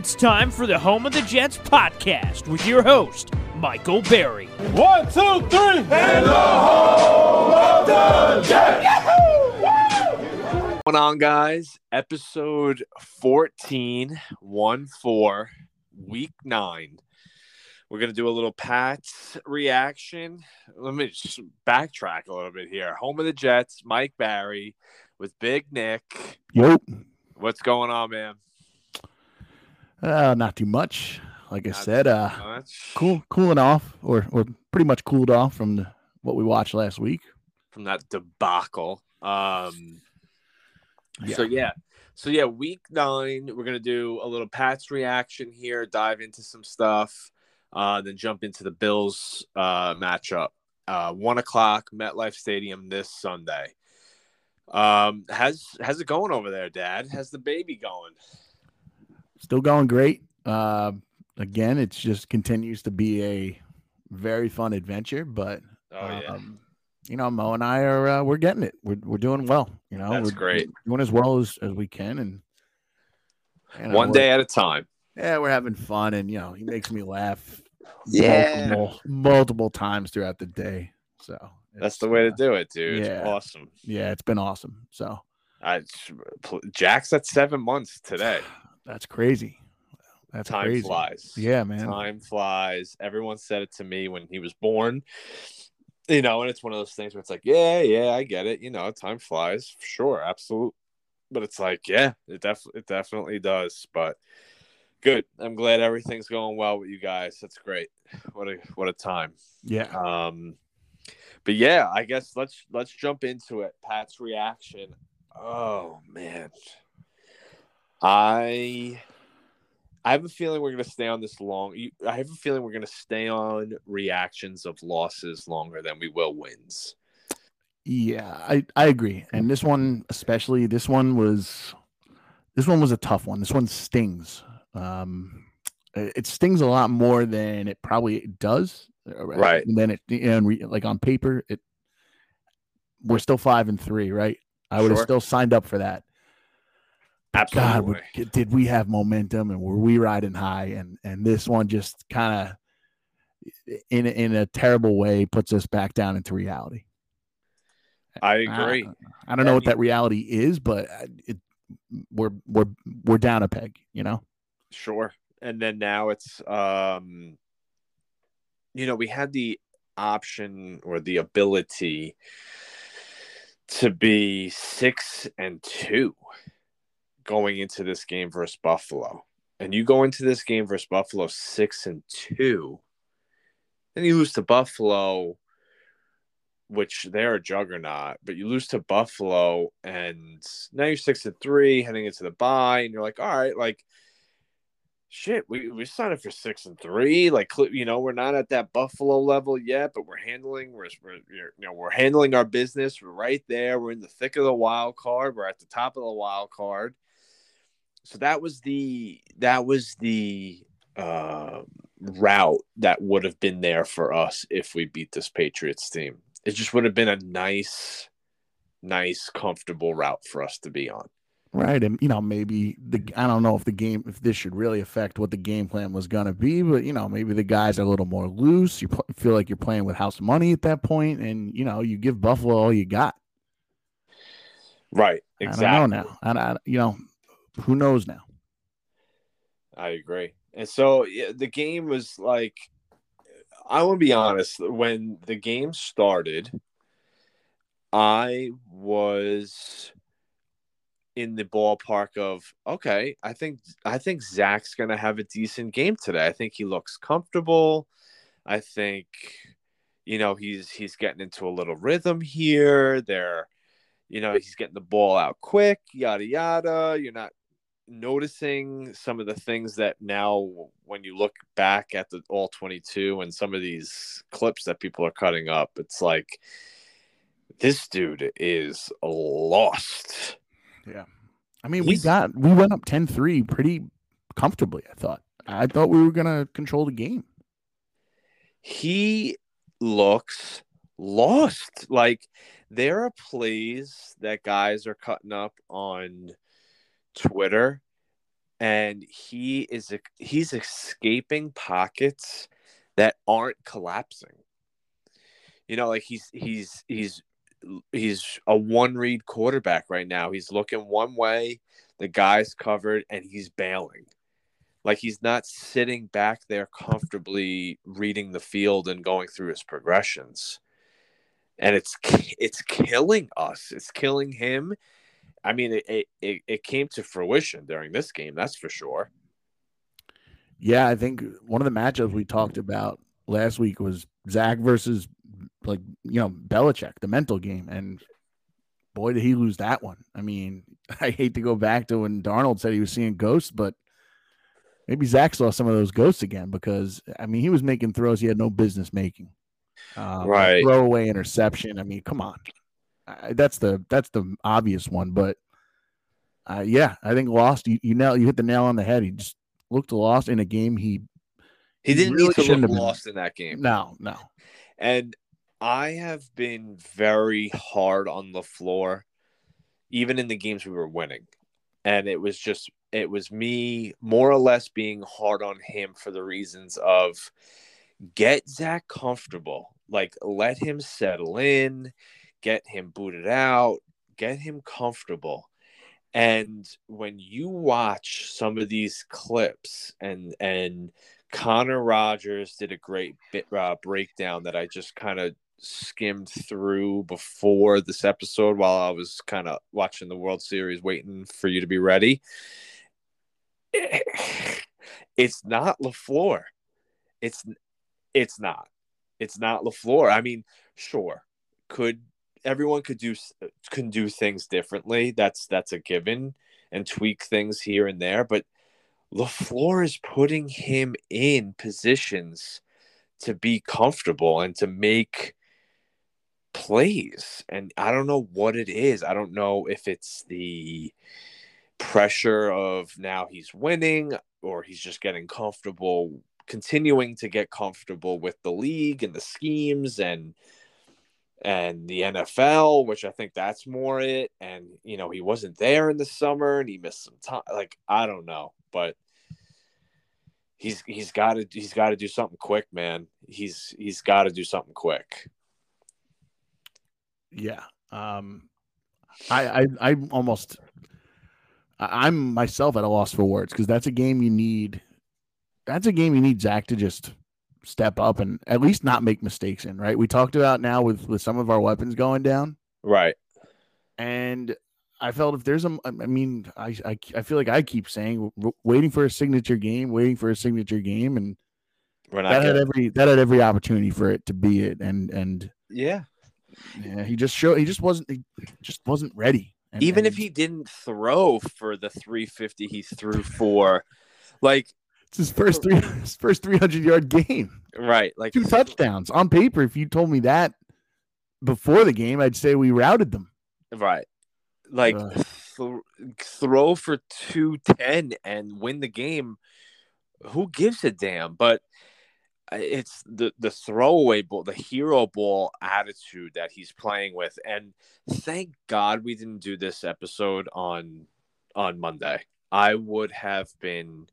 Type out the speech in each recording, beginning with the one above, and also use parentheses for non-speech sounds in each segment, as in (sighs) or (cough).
It's time for the Home of the Jets podcast with your host, Michael Berry. One, two, three, and the home of the Jets. What's going on, guys? Episode 14, 1 4, week nine. We're going to do a little Pats reaction. Let me just backtrack a little bit here. Home of the Jets, Mike Berry with Big Nick. Yep. What's going on, man? Uh, not too much. Like I Not said, uh, Much cool, cooling off, or or pretty much cooled off from the, what we watched last week. from that debacle. Um, Yeah. So yeah, so yeah, week nine, we're gonna do a little Pats reaction here, dive into some stuff, uh, then jump into the Bills uh, matchup. Uh, one o'clock, MetLife Stadium this Sunday. Um, how's how's it going over there, Dad? How's the baby going? Still going great. Uh, again, it just continues to be a very fun adventure. But Oh yeah, um, you know, Mo and I are uh, we're getting it. We're we're doing well. You know, That's we're great. Doing as well as, as we can, and you know, one day at a time. Yeah, we're having fun, and you know, he makes me laugh. Yeah. multiple, multiple times throughout the day. So That's the way uh, to do it, dude. yeah. Awesome. Yeah, it's been awesome. So I, Jack's at seven months today. (sighs) (sighs) that's crazy. That's Time crazy. flies. Yeah, man. Time flies. Everyone said it to me when he was born. You know, and it's one of those things where it's like, yeah, yeah, I get it. You know, time flies. Sure, absolute. But it's like, yeah, it def- it definitely does. But good. I'm glad everything's going well with you guys. That's great. What a what a time. Yeah. Um, but yeah, I guess let's let's jump into it. Pat's reaction. Oh man, I I have a feeling we're gonna stay on this long. I have a feeling we're gonna stay on reactions of losses longer than we will wins. Yeah, I, I agree. And this one, especially this one was this one was a tough one. This one stings. Um it stings a lot more than it probably does. uh, Right. And then it and re, like on paper, it we're still five and three, right? I would have still signed up for that. God, Absolutely. w- did we have momentum and were we riding high? And and this one just kind of, in a- in a terrible way, puts us back down into reality. I agree. I don't know what that reality is, but uh, it we're we're we're down a peg. You know. Sure. And then now it's um you know, we had the option or the ability to be 6 and 2 going into this game versus Buffalo. And you go into this game versus Buffalo 6 and 2. Then you lose to Buffalo which they're a juggernaut, but you lose to Buffalo and now you're 6 and 3 heading into the bye and you're like, "All right, like shit, we we signed up for six and three. Like you know, we're not at that Buffalo level yet, but we're handling we're, we're you know we're handling our business. We're right there. We're in the thick of the wild card. We're at the top of the wild card. So that was the that was the uh, route that would have been there for us if we beat this Patriots team. It just would have been a nice, nice, comfortable route for us to be on. Right, and you know maybe the I don't know if the game if this should really affect what the game plan was gonna be, but you know maybe the guys are a little more loose. You pl- feel like you're playing with house money at that point, and you know you give Buffalo all you got. Right. I Exactly. don't know now, and I, you know who knows now. I agree. And so yeah, the game was like, I want to be honest. When the game started, I was in the ballpark of okay. I think I think Zach's gonna have a decent game today. I think he looks comfortable. I think you know he's he's getting into a little rhythm here. They're you know he's getting the ball out quick. Yada yada. You're not noticing some of the things that now when you look back at the all 22 and some of these clips that people are cutting up it's like this dude is lost Yeah. I mean, we got we went up 10-3 pretty comfortably, I thought. I thought we were gonna control the game. he looks lost like there are plays that guys are cutting up on Twitter and he is he's escaping pockets that aren't collapsing. You know, like he's he's he's he's a one read quarterback right now. He's looking one way, the guy's covered, and he's bailing. Like he's not sitting back there comfortably reading the field and going through his progressions. And it's it's killing us. It's killing him. I mean, it, it, it came to fruition during this game, that's for sure. Yeah, I think one of the matchups we talked about last week was Zach versus like you know Belichick, the mental game, and boy did he lose that one. I mean, (laughs) I hate to go back to when Darnold said he was seeing ghosts, but maybe Zach saw some of those ghosts again because I mean he was making throws he had no business making. Um, right, throwaway interception. I mean, come on, I, that's the that's the obvious one. But uh, yeah, I think lost. You you nail you hit the nail on the head. He just looked lost in a game he he didn't really need to look lost in that game. No, no. And I have been very hard on LaFleur, even in the games we were winning. And it was just it was me more or less being hard on him for the reasons of get Zach comfortable. Like let him settle in, get him booted out, get him comfortable. And when you watch some of these clips and and Connor Rogers did a great bit uh, breakdown that I just kind of skimmed through before this episode while I was kind of watching the World Series, waiting for you to be ready. (laughs) It's not LaFleur. It's it's not. It's not LaFleur. I mean, sure, could everyone could do can do things differently. That's that's a given, and tweak things here and there, but LaFleur is putting him in positions to be comfortable and to make plays. And I don't know what it is. I don't know if it's the pressure of now he's winning or he's just getting comfortable, continuing to get comfortable with the league and the schemes and and the NFL, which I think that's more it. And you know, he wasn't there in the summer and he missed some time. Like I don't know, but he's he's got to he's got to do something quick, man. He's he's got to do something quick. Yeah. Um I I I almost I'm myself at a loss for words because that's a game you need that's a game you need Zach to just step up and at least not make mistakes in, right? We talked about now with with some of our weapons going down. Right. And I felt if there's a, I mean, I, I, I feel like I keep saying waiting for a signature game, waiting for a signature game, and that had every that had every opportunity for it to be it, and and yeah, yeah, he just showed he just wasn't he just wasn't ready. And, Even and, if he didn't throw for the 350 he threw for, like it's his first three his first 300 yard game, right? Like two touchdowns on paper. If you told me that before the game, I'd say we routed them. Right like th- throw for 210 and win the game who gives a damn but uh, it's the the throwaway ball the hero ball attitude that he's playing with and thank god we didn't do this episode on on monday i would have been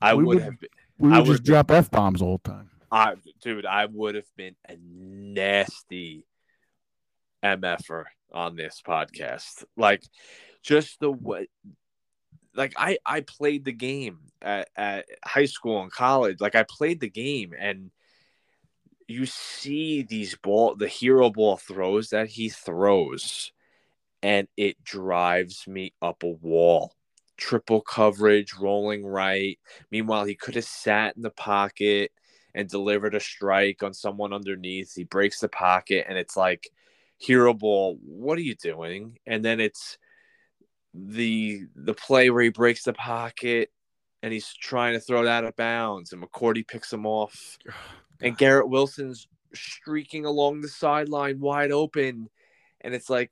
i would, would, have been we would just drop f-bombs all the time i dude i would have been a nasty mf'er on this podcast. Like just the way like I I played the game at, at high school and college. Like I played the game and you see these ball the hero ball throws that he throws and it drives me up a wall. Triple coverage, rolling right. Meanwhile, he could have sat in the pocket and delivered a strike on someone underneath. He breaks the pocket, and it's like hero ball what are you doing and then it's the the play where he breaks the pocket and he's trying to throw it out of bounds and mccourty picks him off (sighs) oh, and garrett wilson's streaking along the sideline wide open and it's like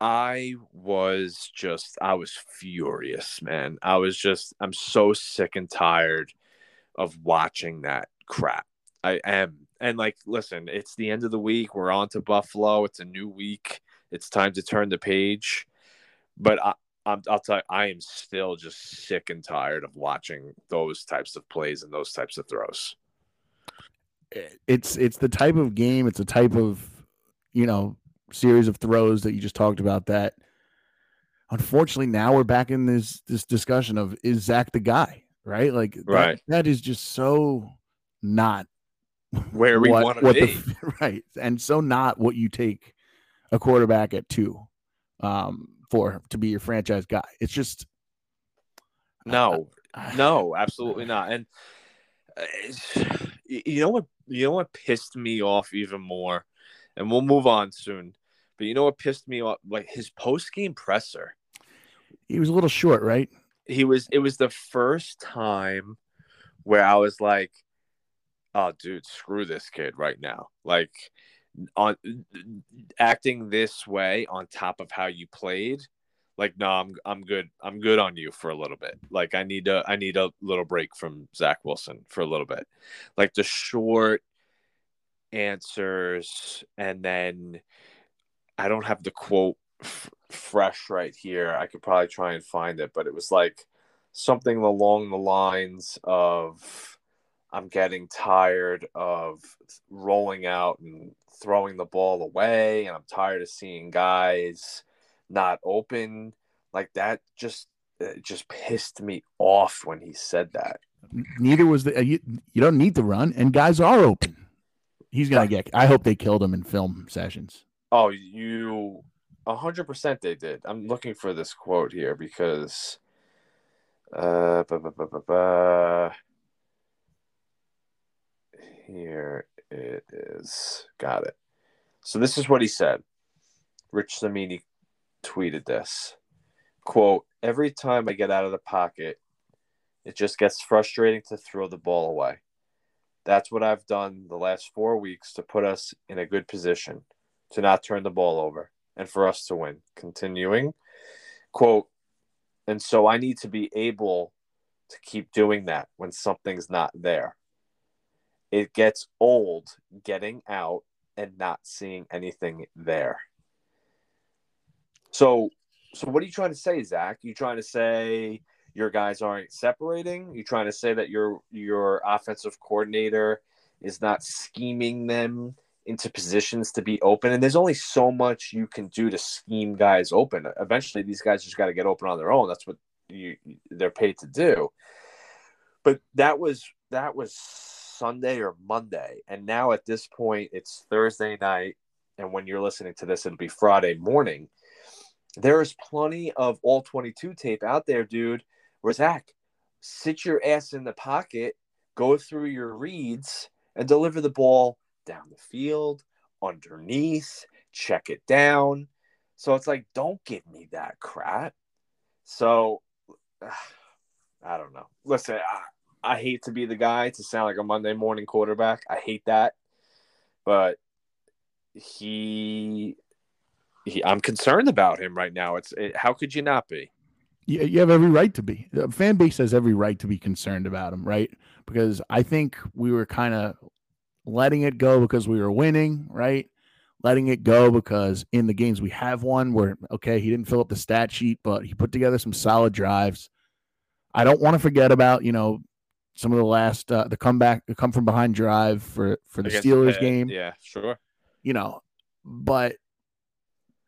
i was just i was furious man i was just i'm so sick and tired of watching that crap i am and like, listen, it's the end of the week. We're on to Buffalo. It's a new week. It's time to turn the page. But I, I'm, I'll tell you, I am still just sick and tired of watching those types of plays and those types of throws. Eh, it's it's the type of game, it's a type of you know series of throws that you just talked about that. Unfortunately, now we're back in this this discussion of is Zach the guy, right? Like right. that, that is just so not where we want to be, the, (laughs) right? And so not what you take a quarterback at two um, for to be your franchise guy. It's just no, uh, no, absolutely not. And uh, (sighs) you know what? You know what pissed me off even more, and we'll move on soon. But you know what pissed me off? Like his post game presser. He was a little short, right? He was. It was the first time where I was like, "Oh, dude, screw this kid right now." Like on acting this way on top of how you played like no i'm i'm good i'm good on you for a little bit like i need a i need a little break from zach wilson for a little bit like the short answers and then i don't have the quote f- fresh right here. I could probably try and find it but it was like something along the lines of i'm getting tired of rolling out and throwing the ball away and i'm tired of seeing guys not open. Like that just just pissed me off when he said that. Neither was the uh, you, you don't need to run and guys are open. He's gonna get i hope they killed him in film sessions oh you 100% they did. I'm looking for this quote here because uh bah, bah, bah, here it is. Got it. So this is what he said. Rich Cimini tweeted this. Quote, every time I get out of the pocket, it just gets frustrating to throw the ball away. That's what I've done the last four weeks to put us in a good position to not turn the ball over and for us to win. Continuing, quote, and so I need to be able to keep doing that when something's not there. It gets old getting out and not seeing anything there. So so what are you trying to say, Zach? You trying to say your guys aren't separating? You trying to say that your your offensive coordinator is not scheming them into positions to be open? And there's only so much you can do to scheme guys open. Eventually, these guys just got to get open on their own. That's what you they're paid to do. But that was that was Sunday or Monday, and now at this point, it's Thursday night. And when you're listening to this, it'll be Friday morning there is plenty of all 22 tape out there, dude. Where Zach, sit your ass in the pocket, go through your reads, and deliver the ball down the field, underneath, check it down. So it's like, don't give me that crap. So I don't know. Listen, I, I hate to be the guy to sound like a Monday morning quarterback. I hate that. But he he, I'm concerned about him right now. It's it, how could you not be? You have every right to be. The fan base has every right to be concerned about him, right? Because I think we were kind of letting it go because we were winning, right? Letting it go because in the games we have won, where okay, he didn't fill up the stat sheet, but he put together some solid drives. I don't want to forget about you know some of the last uh, the comeback, the come from behind drive for for the Steelers the game. Yeah, sure. You know, but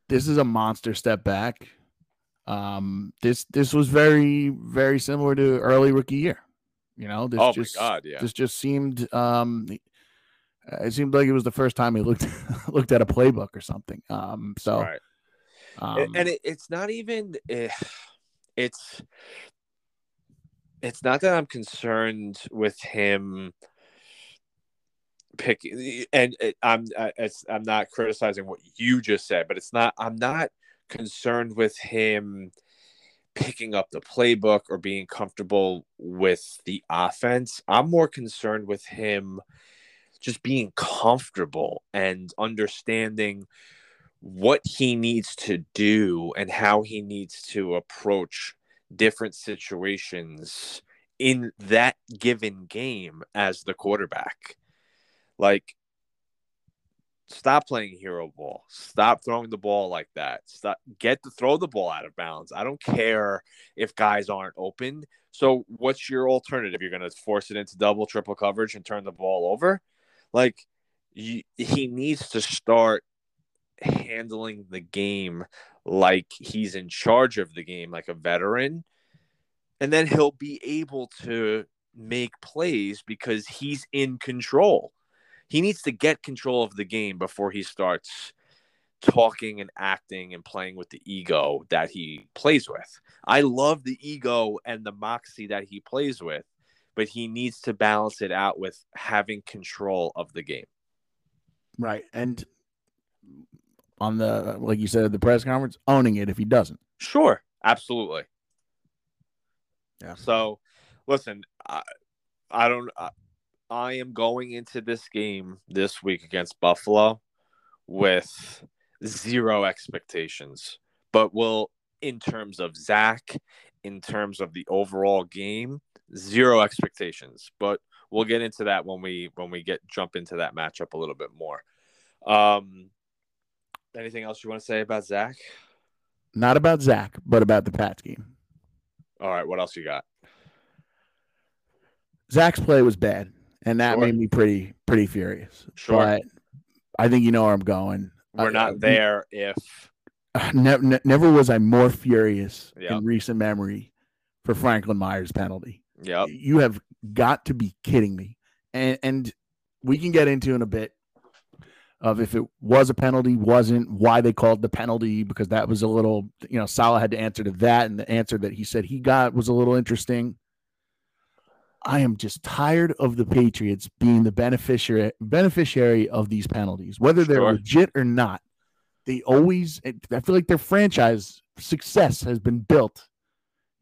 this is a monster step back. Um, this this was very very similar to early rookie year. You know, this oh just, god, yeah. This just seemed um, it seemed like it was the first time he looked (laughs) looked at a playbook or something. Um, so, right. um, and it, it's not even eh, it's it's not that I'm concerned with him picking, and I'm I'm not criticizing what you just said, but it's not I'm not concerned with him picking up the playbook or being comfortable with the offense. I'm more concerned with him just being comfortable and understanding what he needs to do and how he needs to approach different situations in that given game as the quarterback. Like stop playing hero ball. Stop throwing the ball like that. Stop get to throw the ball out of bounds. I don't care if guys aren't open. So what's your alternative? You're to force it into double, triple coverage and turn the ball over? Like you, he needs to start handling the game like he's in charge of the game like a veteran and then he'll be able to make plays because he's in control. He needs to get control of the game before he starts talking and acting and playing with the ego that he plays with. I love the ego and the moxie that he plays with, but he needs to balance it out with having control of the game. Right. And on the like you said at the press conference, owning it if he doesn't. Sure, absolutely. Yeah. So, listen, I, I don't. I, I am going into this game this week against Buffalo with zero expectations, but will, in terms of Zach, in terms of the overall game, zero expectations. But we'll get into that when we when we get jump into that matchup a little bit more. Um, anything else you want to say about Zach? Not about Zach, but about the Pats game. All right, what else you got? Zach's play was bad, and that Sure. made me pretty pretty furious. Sure. But I think you know where I'm going. We're I- not there if Never, ne- never was I more furious Yeah. in recent memory for Franklin Myers penalty. Yep. You have got to be kidding me. And and we can get into in a bit of if it was a penalty, wasn't, why they called the penalty, because that was a little, you know, Salah had to answer to that, and the answer that he said he got was a little interesting. I am just tired of the Patriots being the beneficiary beneficiary of these penalties, whether they're Sure. legit or not. They always, I feel like their franchise success has been built,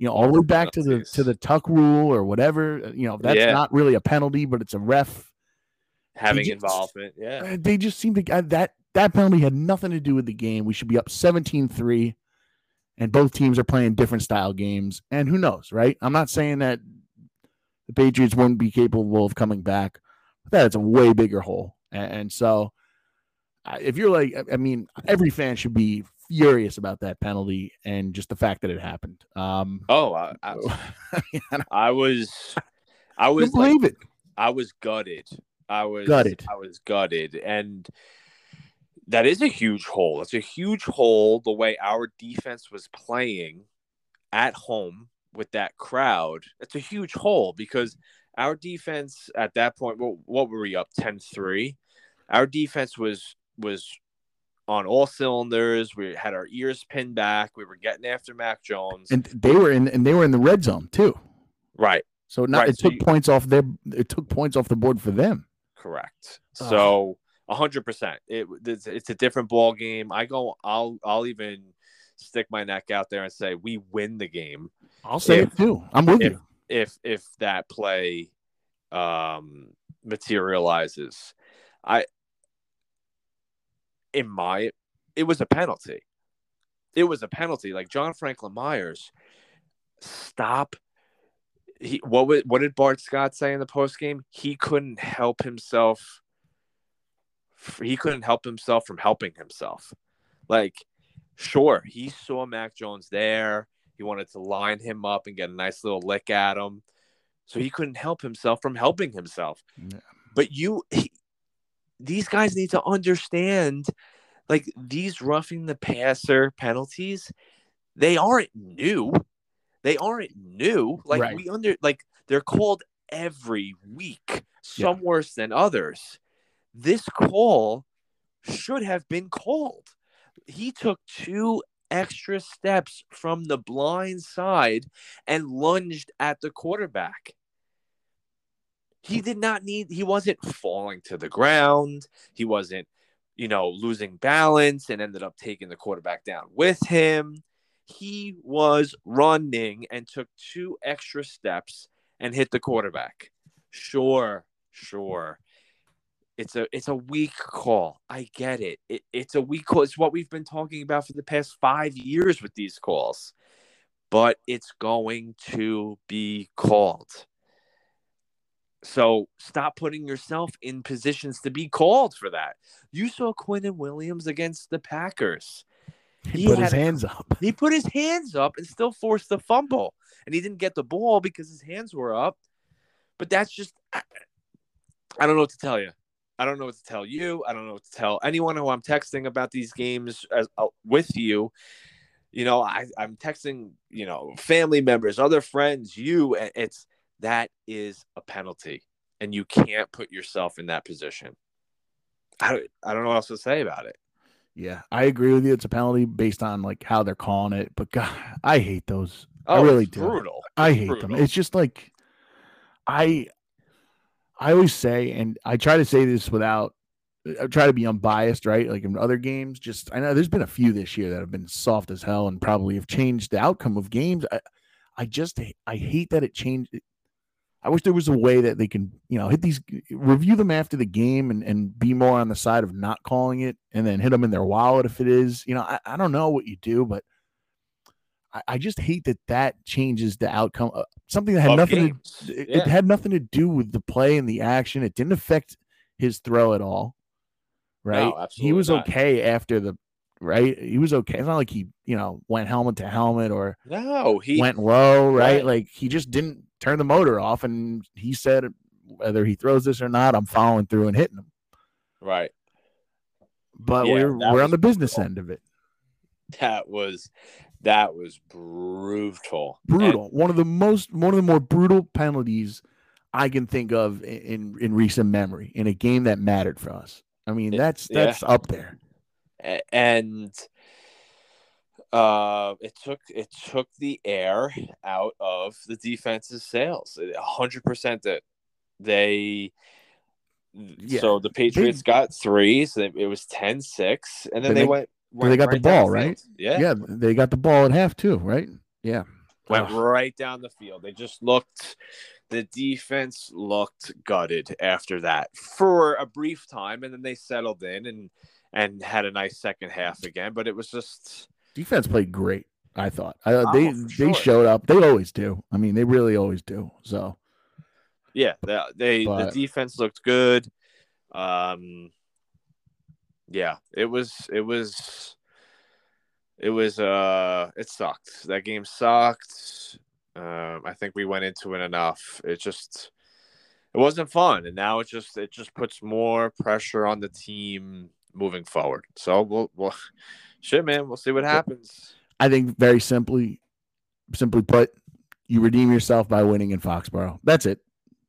you know, all the way back to the to the tuck rule or whatever. uh, You know, that's Yeah. not really a penalty, but it's a ref. Having just- involvement. Yeah. Uh, They just seem to uh, that that penalty had nothing to do with the game. We should be up 17-3 and both teams are playing different style games. And who knows, right? I'm not saying that the Patriots won't be capable of coming back, but that it's a way bigger hole. And, and so, if you're like, I mean, every fan should be furious about that penalty and just the fact that it happened. Um, Oh, I, I, (laughs) I, mean, I I was, I was like, believe it. I was gutted. I was Gutted. I was gutted, and that is a huge hole. It's a huge hole. The way our defense was playing at home with that crowd, it's a huge hole because our defense at that point, what, what were we up 10-3? Our defense was was on all cylinders. We had our ears pinned back. We were getting after Mac Jones. And they were in, and they were in the red zone too. right. So not Right, it so took you- points off their, it took points off the board for them. Correct. Ugh. So a hundred percent. It it's, it's a different ball game. I go. I'll I'll even stick my neck out there and say we win the game I'll say If- it too. I'm with if- you. if if that play um materializes. I in my it was a penalty. It was a penalty. Like John Franklin Myers, stop. He what was, what did Bart Scott say in the post game? He couldn't help himself. He couldn't help himself from helping himself. Like, sure, he saw Mac Jones there. He wanted to line him up and get a nice little lick at him. So he couldn't help himself from helping himself. Yeah. But you, he, these guys need to understand like these roughing the passer penalties, they aren't new. They aren't new. Like Right. we under like they're called every week, some worse than others. This call should have been called. He took two extra steps from the blind side and lunged at the quarterback. He did not need, he wasn't falling to the ground. He wasn't, you know, losing balance and ended up taking the quarterback down with him. He was running and took two extra steps and hit the quarterback. Sure, sure. It's a it's a weak call. I get it. it. It's a weak call. It's what we've been talking about for the past five years with these calls. But it's going to be called. So stop putting yourself in positions to be called for that. You saw Quinnen Williams against the Packers. He, he put his hands up. He put his hands up and still forced the fumble. And he didn't get the ball because his hands were up. But that's just, I, I don't know what to tell you. I don't know what to tell you. I don't know what to tell anyone who I'm texting about these games as, uh, with you. You know, I, I'm texting, you know, family members, other friends, you. It's that is a penalty, and you can't put yourself in that position. I, I don't know what else to say about it. Yeah, I agree with you. It's a penalty based on like how they're calling it, but God, I hate those. Oh, I really do. Brutal. I hate brutal. them. It's just like I I always say, and I try to say this without I try to be unbiased, right? Like in other games, just I know there's been a few this year that have been soft as hell and probably have changed the outcome of games. I, I just I hate that it changed. I wish there was a way that they can, you know, hit these, review them after the game and, and be more on the side of not calling it and then hit them in their wallet if it is. You know, I, I don't know what you do, but I, I just hate that that changes the outcome. Uh, something that had Of nothing to, it, Yeah. it had nothing to do with the play and the action. It didn't affect his throw at all. Right. he was not. okay after the, right. He was okay. It's not like he, you know, went helmet to helmet or No, he went low, right? Right. Like he just didn't turn the motor off, and he said whether he throws this or not, I'm following through and hitting him. right. But Yeah, we're we're on the business brutal. end of it. That was that was brutal. Brutal. one of the most one of the more brutal penalties I can think of in in, recent memory in a game that mattered for us. I mean, It- that's yeah. that's up there. And, uh it took it took the air out of the defense's sails. A hundred percent that they Yeah, so the Patriots got three, so it was 10-6, and then they, they- went, then they got the right down ball, right? Yeah. Yeah, they got the ball at half too, right? Yeah. went right down the field. They just looked the defense looked gutted after that for a brief time and then they settled in and and had a nice second half again, but it was just Defense played great. I thought I, Oh, they for they showed up. They always do. I mean, they really always do. So yeah, they, they But- the defense looked good. Um yeah, it was it was it was uh it sucked. That game sucked. Um I think we went into it enough. It just it wasn't fun and now it just it just puts more pressure on the team moving forward. So we'll we'll (laughs) shit man, we'll see what happens. I think very simply, simply put, you redeem yourself by winning in Foxborough. That's it.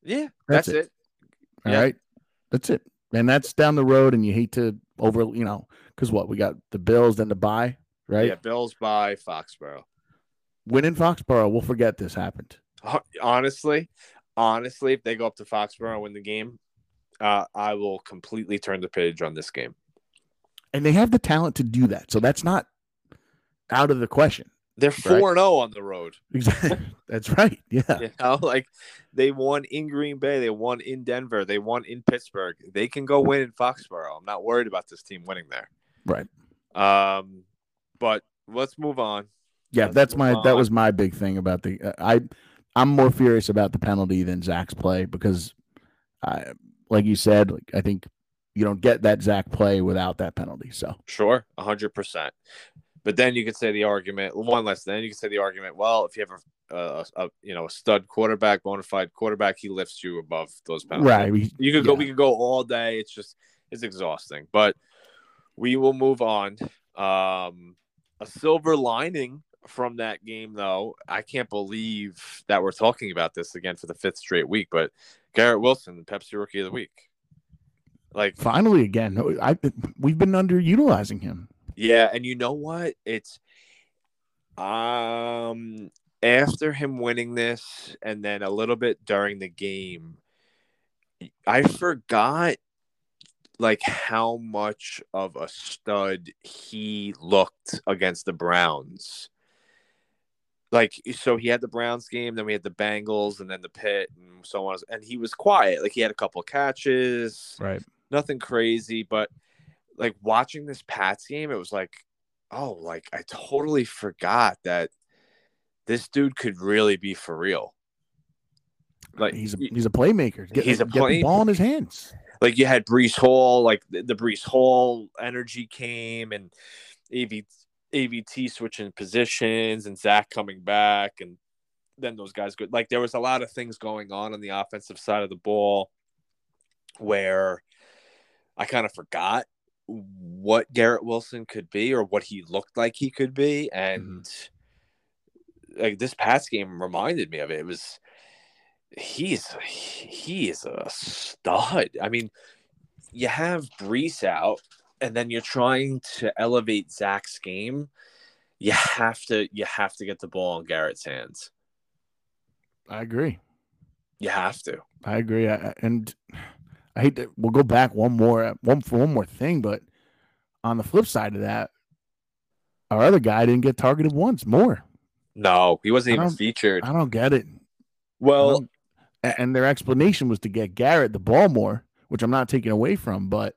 Yeah, That's that's, it. it. All Yeah. right, that's it. And that's down the road, and you hate to over, you know, because what we got the Bills, then the bye, right? Yeah, Bills bye Foxborough. Win in Foxborough, we'll forget this happened. Honestly, honestly, if they go up to Foxborough and win the game, uh, I will completely turn the page on this game. And they have the talent to do that, so that's not out of the question. They're four and zero on the road. Exactly. (laughs) that's right. Yeah. You know, like they won in Green Bay, they won in Denver, they won in Pittsburgh. They can go win in Foxborough. I'm not worried about this team winning there. Right. Um, but let's move on. Yeah, Let's that's my that was my big thing about the uh, I I'm more furious about the penalty than Zach's play because I like you said, like I think you don't get that Zach play without that penalty. So Sure, hundred percent. But then you could say the argument one less. Then you could say the argument. Well, if you have a, a, a you know a stud quarterback, bona fide quarterback, he lifts you above those penalties. right, we, You could go. We could go all day. It's just it's exhausting. But we will move on. Um, a silver lining from that game, though, I can't believe that we're talking about this again for the fifth straight week. But Garrett Wilson, Pepsi Rookie of the Week. Like finally again. I we've been underutilizing him. Yeah, and you know what? It's um after him winning this and then a little bit during the game, I forgot like how much of a stud he looked against the Browns. Like so he had the Browns game, then we had the Bengals and then the pit and so on and he was quiet. Like he had a couple catches Right. Nothing crazy, but like watching this Pats game, it was like, oh, like I totally forgot that this dude could really be for real. Like he's a he's a playmaker. Get, He's a get the ball in his hands. like you had Breece Hall, like the, the Breece Hall energy came and AV, AVT switching positions and Zach coming back and then those guys good. like there was a lot of things going on on the offensive side of the ball where I kind of forgot what Garrett Wilson could be or what he looked like he could be and mm-hmm. like this Pats game reminded me of it. It was he's he is a stud. I mean, you have Breece out, and then you're trying to elevate Zach's game. You have to you have to get the ball in Garrett's hands. I agree. You have to. I agree. I- and I hate that we'll go back one more one for one more thing, but on the flip side of that, our other guy didn't get targeted once more. No, he wasn't even featured. I don't get it. Well, and their explanation was to get Garrett the ball more, which I'm not taking away from, but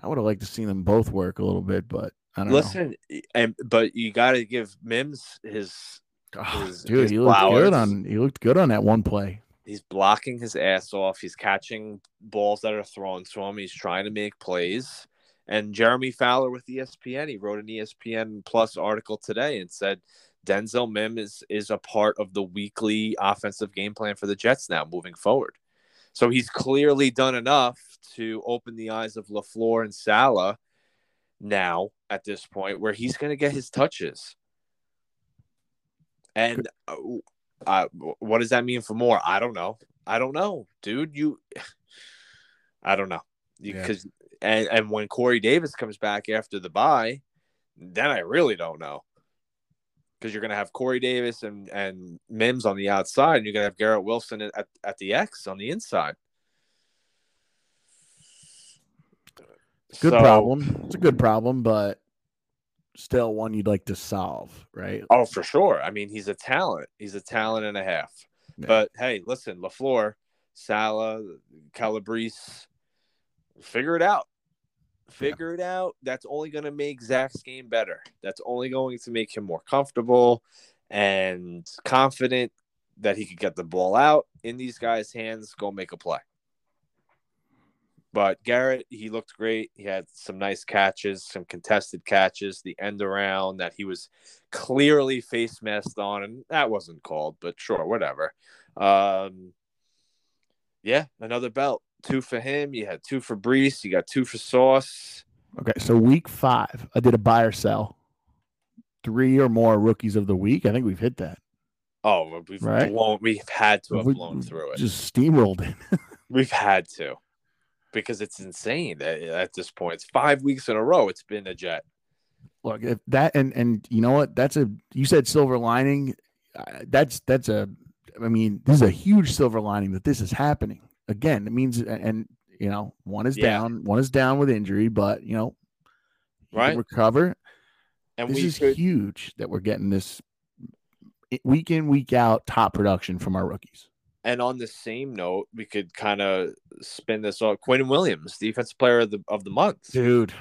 I would have liked to see them both work a little bit, but I don't listen, and but you got to give Mims his. Oh, his- dude, his he looked flowers. good on he looked good on that one play. He's blocking his ass off. He's catching balls that are thrown to him. He's trying to make plays. And Jeremy Fowler with ESPN, he wrote an ESPN Plus article today and said Denzel Mims is, is a part of the weekly offensive game plan for the Jets now moving forward. So he's clearly done enough to open the eyes of LaFleur and Salah now at this point where he's going to get his touches. And uh, uh, what does that mean for more? I don't know. I don't know, dude. You, (sighs) I don't know. Yeah. Because and and when Corey Davis comes back after the bye, then I really don't know. Because you're gonna have Corey Davis and and Mims on the outside, and you're gonna have Garrett Wilson at, at the X on the inside. Good So- problem. It's a good problem, but still one you'd like to solve, right? Oh, for sure. I mean, he's a talent. He's a talent and a half. Yeah. But hey, listen, LaFleur, Salah, Calabrese, figure it out. Figure it out. That's only going to make Zach's game better. That's only going to make him more comfortable and confident that he could get the ball out in these guys' hands, go make a play. But Garrett, he looked great. He had some nice catches, some contested catches, the end around that he was clearly face masked on, and that wasn't called, but sure, whatever. Um, yeah, another belt. Two for him. You had two for Breece. You got two for Sauce. Okay, so week five, I did a buy or sell. Three or more rookies of the week. I think we've hit that. Oh, we've Right. blown. We've had to have We- blown through it. Just steamrolled it. (laughs) We've had to, because it's insane at, at this point. It's five weeks in a row. It's been a jet. Look, if that and and you know what? That's a you said silver lining. That's that's a. I mean, this is a huge silver lining that this is happening again. It means and you know one is Yeah. down, one is down with injury, but you know, Right. recover. And this is could, huge that we're getting this week in week out top production from our rookies. And on the same note, we could kind of spin this off. Quinnen Williams, defensive player of the of the month, Dude,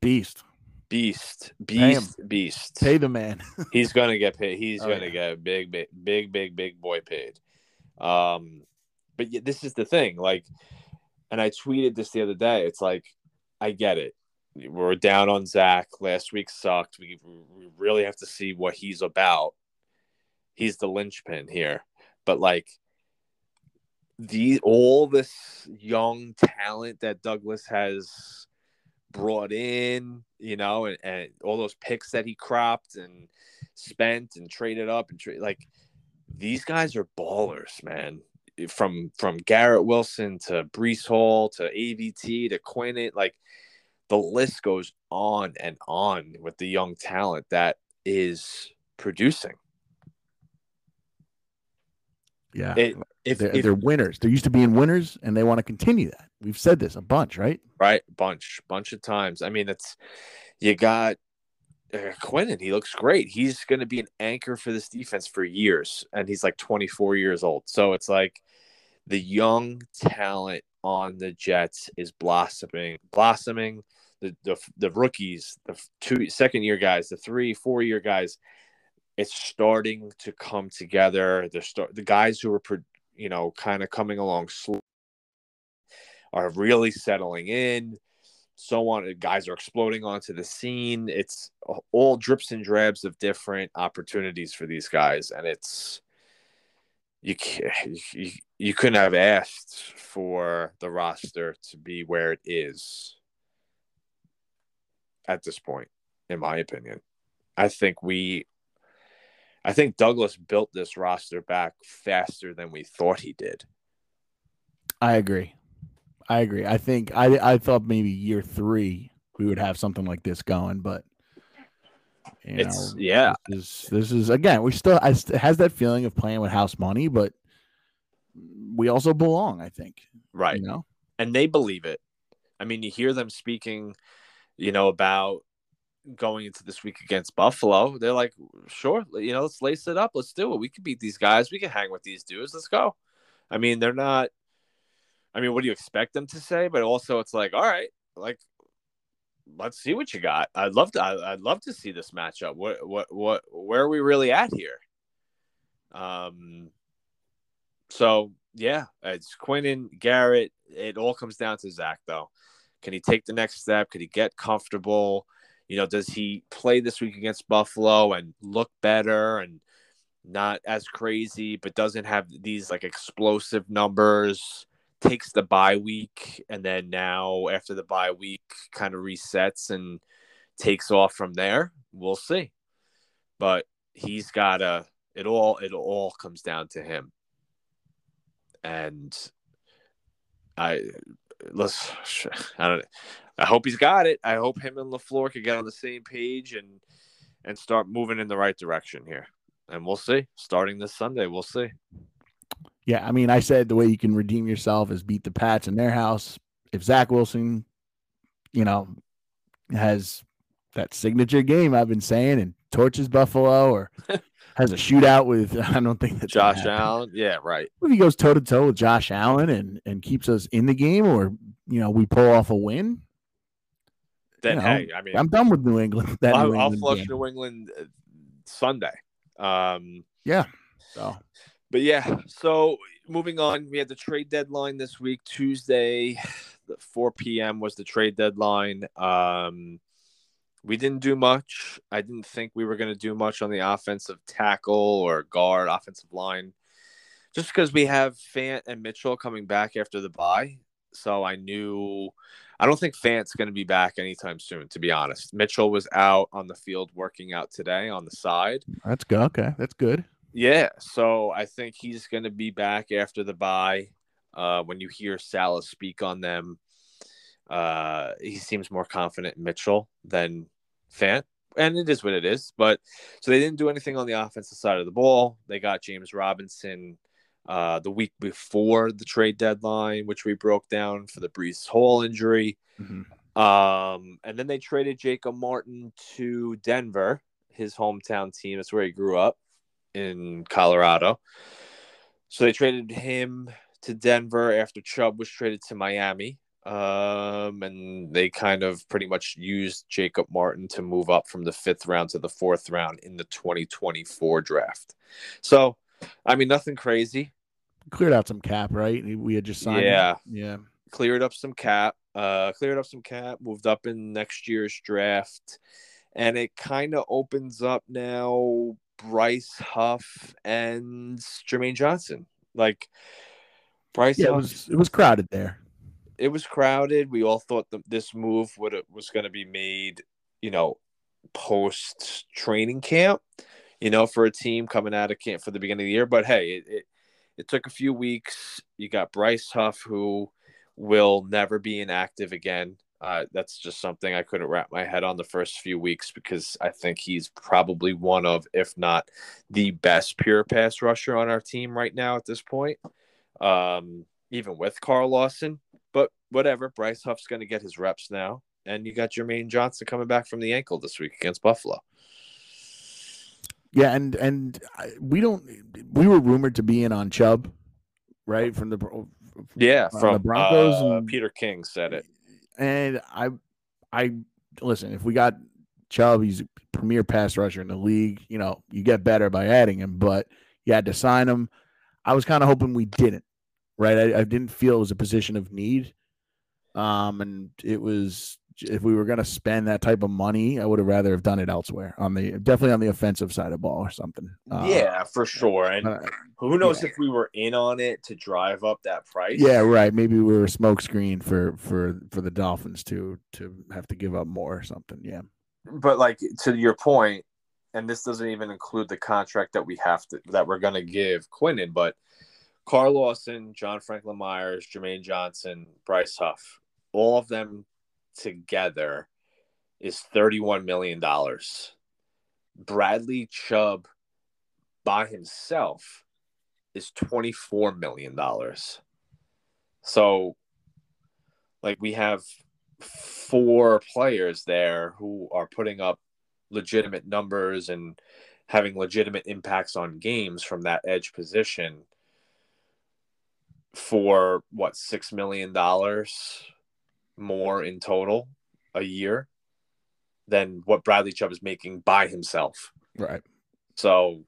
beast. beast, beast, beast. Pay the man. (laughs) He's gonna get paid. He's Oh, gonna yeah. get big, big, big, big, big boy paid. Um, but yeah, this is the thing. Like, and I tweeted this the other day. It's like, I get it. We're down on Zach. Last week sucked. We, we really have to see what he's about. He's the linchpin here. But like, the all this young talent that Douglas has brought in, you know, and, and all those picks that he cropped and spent and traded up and trade like these guys are ballers, man. From from Garrett Wilson to Breece Hall to AVT to Quinn, like the list goes on and on with the young talent that is producing. Yeah. It, if, they're, if they're winners. They're used to being winners and they want to continue that. We've said this a bunch, right? right, bunch, bunch of times. I mean, it's you got uh, Quinnen. He looks great. He's going to be an anchor for this defense for years, and he's like 24 years old. So it's like the young talent on the Jets is blossoming, blossoming. The the, the rookies, the two second year guys, the three four year guys, it's starting to come together. The start the guys who were you know, kind of coming along slow, are really settling in, so on. Guys are exploding onto the scene. It's uh, all drips and drabs of different opportunities for these guys, and it's you can you, you couldn't have asked for the roster to be where it is at this point, in my opinion. I think we I think Douglas built this roster back faster than we thought he did. I agree. I agree. I think I I thought maybe year three we would have something like this going, but you it's know, yeah. This is, this is again we still I, it has that feeling of playing with house money, but we also belong. I think right. You know, and they believe it. I mean, you hear them speaking, you know, about going into this week against Buffalo. They're like, sure, you know, let's lace it up. Let's do it. We can beat these guys. We can hang with these dudes. Let's go. I mean, they're not. I mean, what do you expect them to say? But also, it's like, all right, like, let's see what you got. I'd love to. I'd love to see this matchup. What, what, what? Where are we really at here? Um. So yeah, it's Quinnen, Garrett. It all comes down to Zach, though. Can he take the next step? Could he get comfortable? You know, does he play this week against Buffalo and look better and not as crazy, but doesn't have these like explosive numbers? Takes the bye week and then now after the bye week kind of resets and takes off from there. We'll see. But he's got a it all it all comes down to him. And I let's (sighs) I don't I hope he's got it. I hope him and LaFleur can get on the same page and and start moving in the right direction here. And we'll see. Starting this Sunday, we'll see. Yeah, I mean, I said the way you can redeem yourself is beat the Pats in their house. If Zach Wilson, you know, has that signature game I've been saying and torches Buffalo or (laughs) has a shootout with (laughs) I don't think that Josh Allen. Yeah, right. If he goes toe to toe with Josh Allen and and keeps us in the game, or you know we pull off a win, then you know, hey, I mean, I'm done with New England. That I'll, New England I'll flush game. New England uh, Sunday. Um, yeah. So, but yeah. So moving on, we had the trade deadline this week. Tuesday, the 4 p.m. was the trade deadline. Um, we didn't do much. I didn't think we were going to do much on the offensive tackle or guard, offensive line, just because we have Fant and Mitchell coming back after the bye. So I knew I don't think Fant's going to be back anytime soon, to be honest. Mitchell was out on the field working out today on the side. That's good. Okay. That's good. Yeah. So I think he's going to be back after the bye. Uh, when you hear Saleh speak on them, uh, he seems more confident in Mitchell than Fant. And it is what it is. But so they didn't do anything on the offensive side of the ball. They got James Robinson uh, the week before the trade deadline, which we broke down for the Breece Hall injury. Mm-hmm. Um, and then they traded Jacob Martin to Denver, his hometown team. That's where he grew up in Colorado. So they traded him to Denver after Chubb was traded to Miami. Um, and they kind of pretty much used Jacob Martin to move up from the fifth round to the fourth round in the 2024 draft. So, I mean, nothing crazy cleared out some cap, right? We had just signed. Yeah, yeah. Cleared up some cap. Uh, cleared up some cap. Moved up in next year's draft, and it kind of opens up now. Bryce Huff and Jermaine Johnson. Like Bryce, yeah, Huff, it was it was crowded there. It was crowded. We all thought that this move would was going to be made, you know, post training camp, you know, for a team coming out of camp for the beginning of the year. But hey, it, it it took a few weeks. You got Bryce Huff, who will never be inactive again. Uh, that's just something I couldn't wrap my head on the first few weeks because I think he's probably one of, if not the best pure pass rusher on our team right now at this point, um, even with Carl Lawson. But whatever, Bryce Huff's going to get his reps now. And you got Jermaine Johnson coming back from the ankle this week against Buffalo. Yeah, and and we don't. We were rumored to be in on Chubb, right? From the yeah from the Broncos. Uh, and, Peter King said it, and I, I listen. If we got Chubb, he's a premier pass rusher in the league. You know, you get better by adding him, but you had to sign him. I was kind of hoping we didn't. Right, I, I didn't feel it was a position of need, um, and it was if we were going to spend that type of money, I would have rather have done it elsewhere on the definitely on the offensive side of ball or something. Uh, yeah, for sure. And uh, who knows yeah. if we were in on it to drive up that price? Yeah, right. Maybe we were smokescreen for for for the Dolphins to to have to give up more or something. Yeah. But like to your point, and this doesn't even include the contract that we have to that we're going to give Quinnen, but Carl Lawson, John Franklin Myers, Jermaine Johnson, Bryce Huff, all of them together is $31 million. Bradley Chubb by himself is $24 million. So, like, we have four players there who are putting up legitimate numbers and having legitimate impacts on games from that edge position for what, $6 million more in total a year than what Bradley Chubb is making by himself. Right. So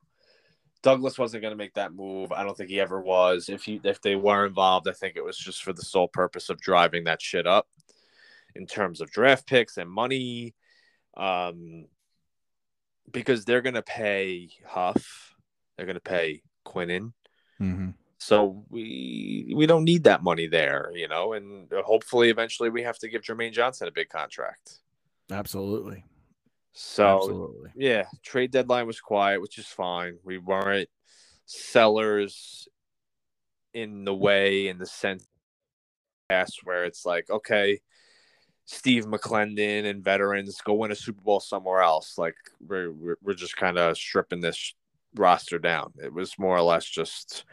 Douglas wasn't going to make that move. I don't think he ever was. If he if they were involved, I think it was just for the sole purpose of driving that shit up in terms of draft picks and money. Um because they're going to pay Huff, they're going to pay Quinnen. Mm-hmm. So we we don't need that money there, you know, and hopefully eventually we have to give Jermaine Johnson a big contract. Absolutely. So Absolutely. yeah, trade deadline was quiet, which is fine. We weren't sellers in the way in the sense where it's like, okay, Steve McLendon and veterans go win a Super Bowl somewhere else. Like we're we're, we're just kind of stripping this roster down. It was more or less just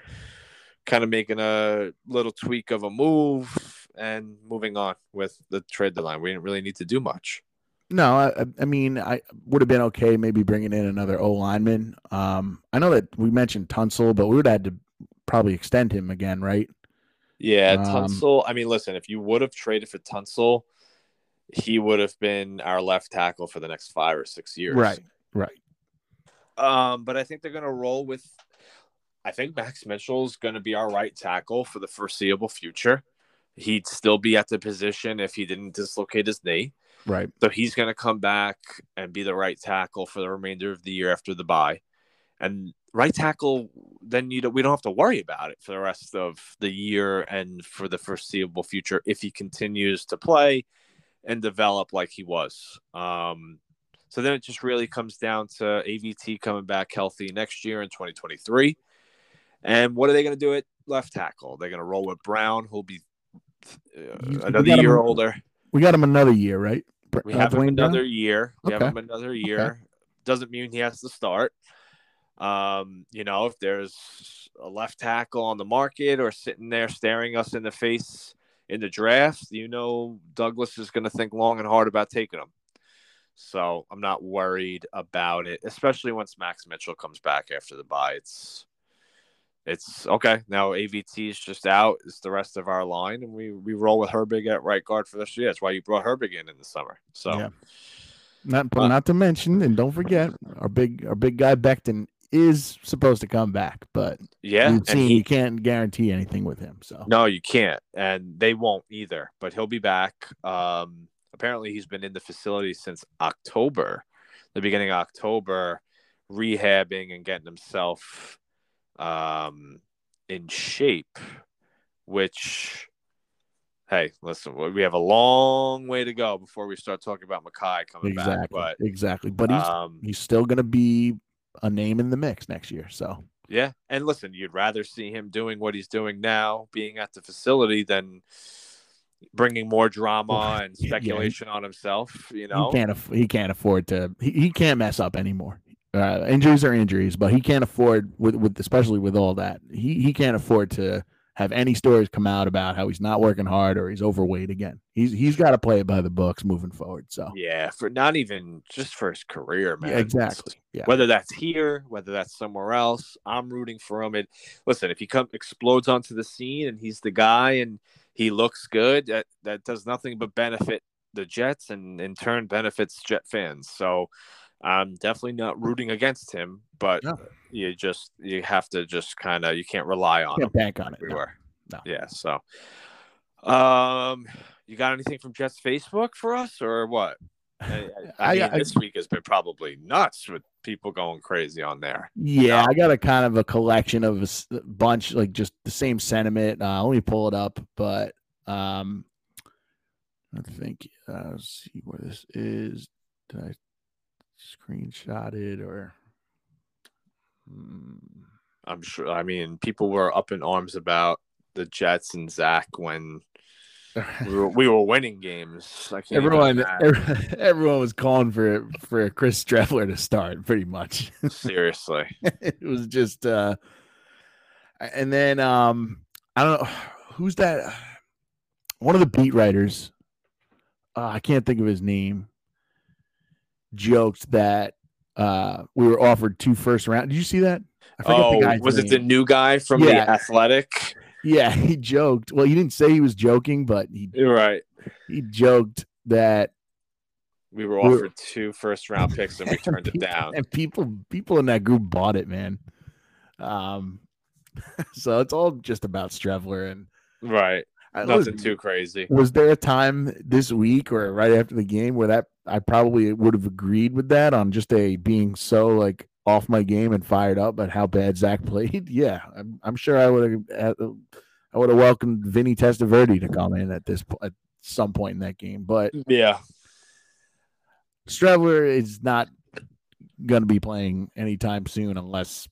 kind of making a little tweak of a move and moving on with the trade deadline. We didn't really need to do much. No, I, I mean, I would have been okay maybe bringing in another O lineman. Um, I know that we mentioned Tunsil, but we would have had to probably extend him again, right? Yeah, um, Tunsil. I mean, listen, if you would have traded for Tunsil, he would have been our left tackle for the next five or six years. Right, right. Um, but I think they're going to roll with I think Max Mitchell is going to be our right tackle for the foreseeable future. He'd still be at the position if he didn't dislocate his knee. Right. So he's going to come back and be the right tackle for the remainder of the year after the bye. And right tackle, then you don't, we don't have to worry about it for the rest of the year and for the foreseeable future if he continues to play and develop like he was. Um, so then it just really comes down to AVT coming back healthy next year in 2023 and what are they going to do at left tackle? They're going to roll with Brown, who'll be uh, another year him, older. We got him another year, right? We have him another Brown? year. We okay. have him another year. Okay. Doesn't mean he has to start. Um, you know, if there's a left tackle on the market or sitting there staring us in the face in the draft, you know, Douglas is going to think long and hard about taking him. So I'm not worried about it, especially once Max Mitchell comes back after the bye. It's it's okay. Now AVT is just out. It's the rest of our line, and we we roll with Herbig at right guard for this year. That's why you brought Herbig in in the summer. So, yeah. not uh, not to mention, and don't forget our big our big guy Becton is supposed to come back, but yeah, you've seen he, you can't guarantee anything with him. So no, you can't, and they won't either. But he'll be back. Um, apparently, he's been in the facility since October, the beginning of October, rehabbing and getting himself um, in shape, which, hey, listen, we have a long way to go before we start talking about Mekhi coming exactly, back. But exactly, but he's um, he's still going to be a name in the mix next year. So yeah, and listen, you'd rather see him doing what he's doing now, being at the facility, than bringing more drama and speculation yeah, he, on himself. You know, he can't aff- he can't afford to he, he can't mess up anymore. Uh, injuries are injuries, but he can't afford with, with especially with all that. He he can't afford to have any stories come out about how he's not working hard or he's overweight again. He's he's got to play it by the books moving forward. So yeah, for not even just for his career, man. Yeah, exactly. Yeah. Whether that's here, whether that's somewhere else, I'm rooting for him. And listen, if he come explodes onto the scene and he's the guy and he looks good, that that does nothing but benefit the Jets and in turn benefits Jet fans. So I'm definitely not rooting against him, but No. you just you have to just kind of you can't rely on Can't bank on it. no. No. Yeah. So, um, you got anything from Jets Facebook for us or what? I, I, (sighs) mean, I- this week has been probably nuts with people going crazy on there. Yeah. I got a kind of a collection of a bunch, like just the same sentiment. Uh, let me pull it up, but um, I think uh, let's see where this is. Did I screenshot it or? Hmm. I'm sure. I mean, people were up in arms about the Jets and Zach when (laughs) we were, we were winning games. Everyone, (laughs) everyone was calling for for Chris Streveler to start, pretty much. (laughs) seriously. it was just uh and then um i don't know who's that one of the beat writers uh, i can't think of his name joked that uh we were offered two first round did you see that i Oh, guy's was it the new guy from Yeah. the Athletic? yeah he joked well he didn't say he was joking but he You're right. he joked that We were We're- offered two first round picks and we (laughs) turned it people- down. and people people in that group bought it man um (laughs) so it's all just about Streveler and Right. I- Nothing listen, too crazy. was there a time this week or right after the game where that I probably would have agreed with that on just a being so like off my game and fired up at how bad Zach (laughs) played? Yeah, I'm, I'm sure I would have I would have welcomed Vinny Testaverde to come in at this at some point in that game, but Yeah. Streveler is not going to be playing anytime soon unless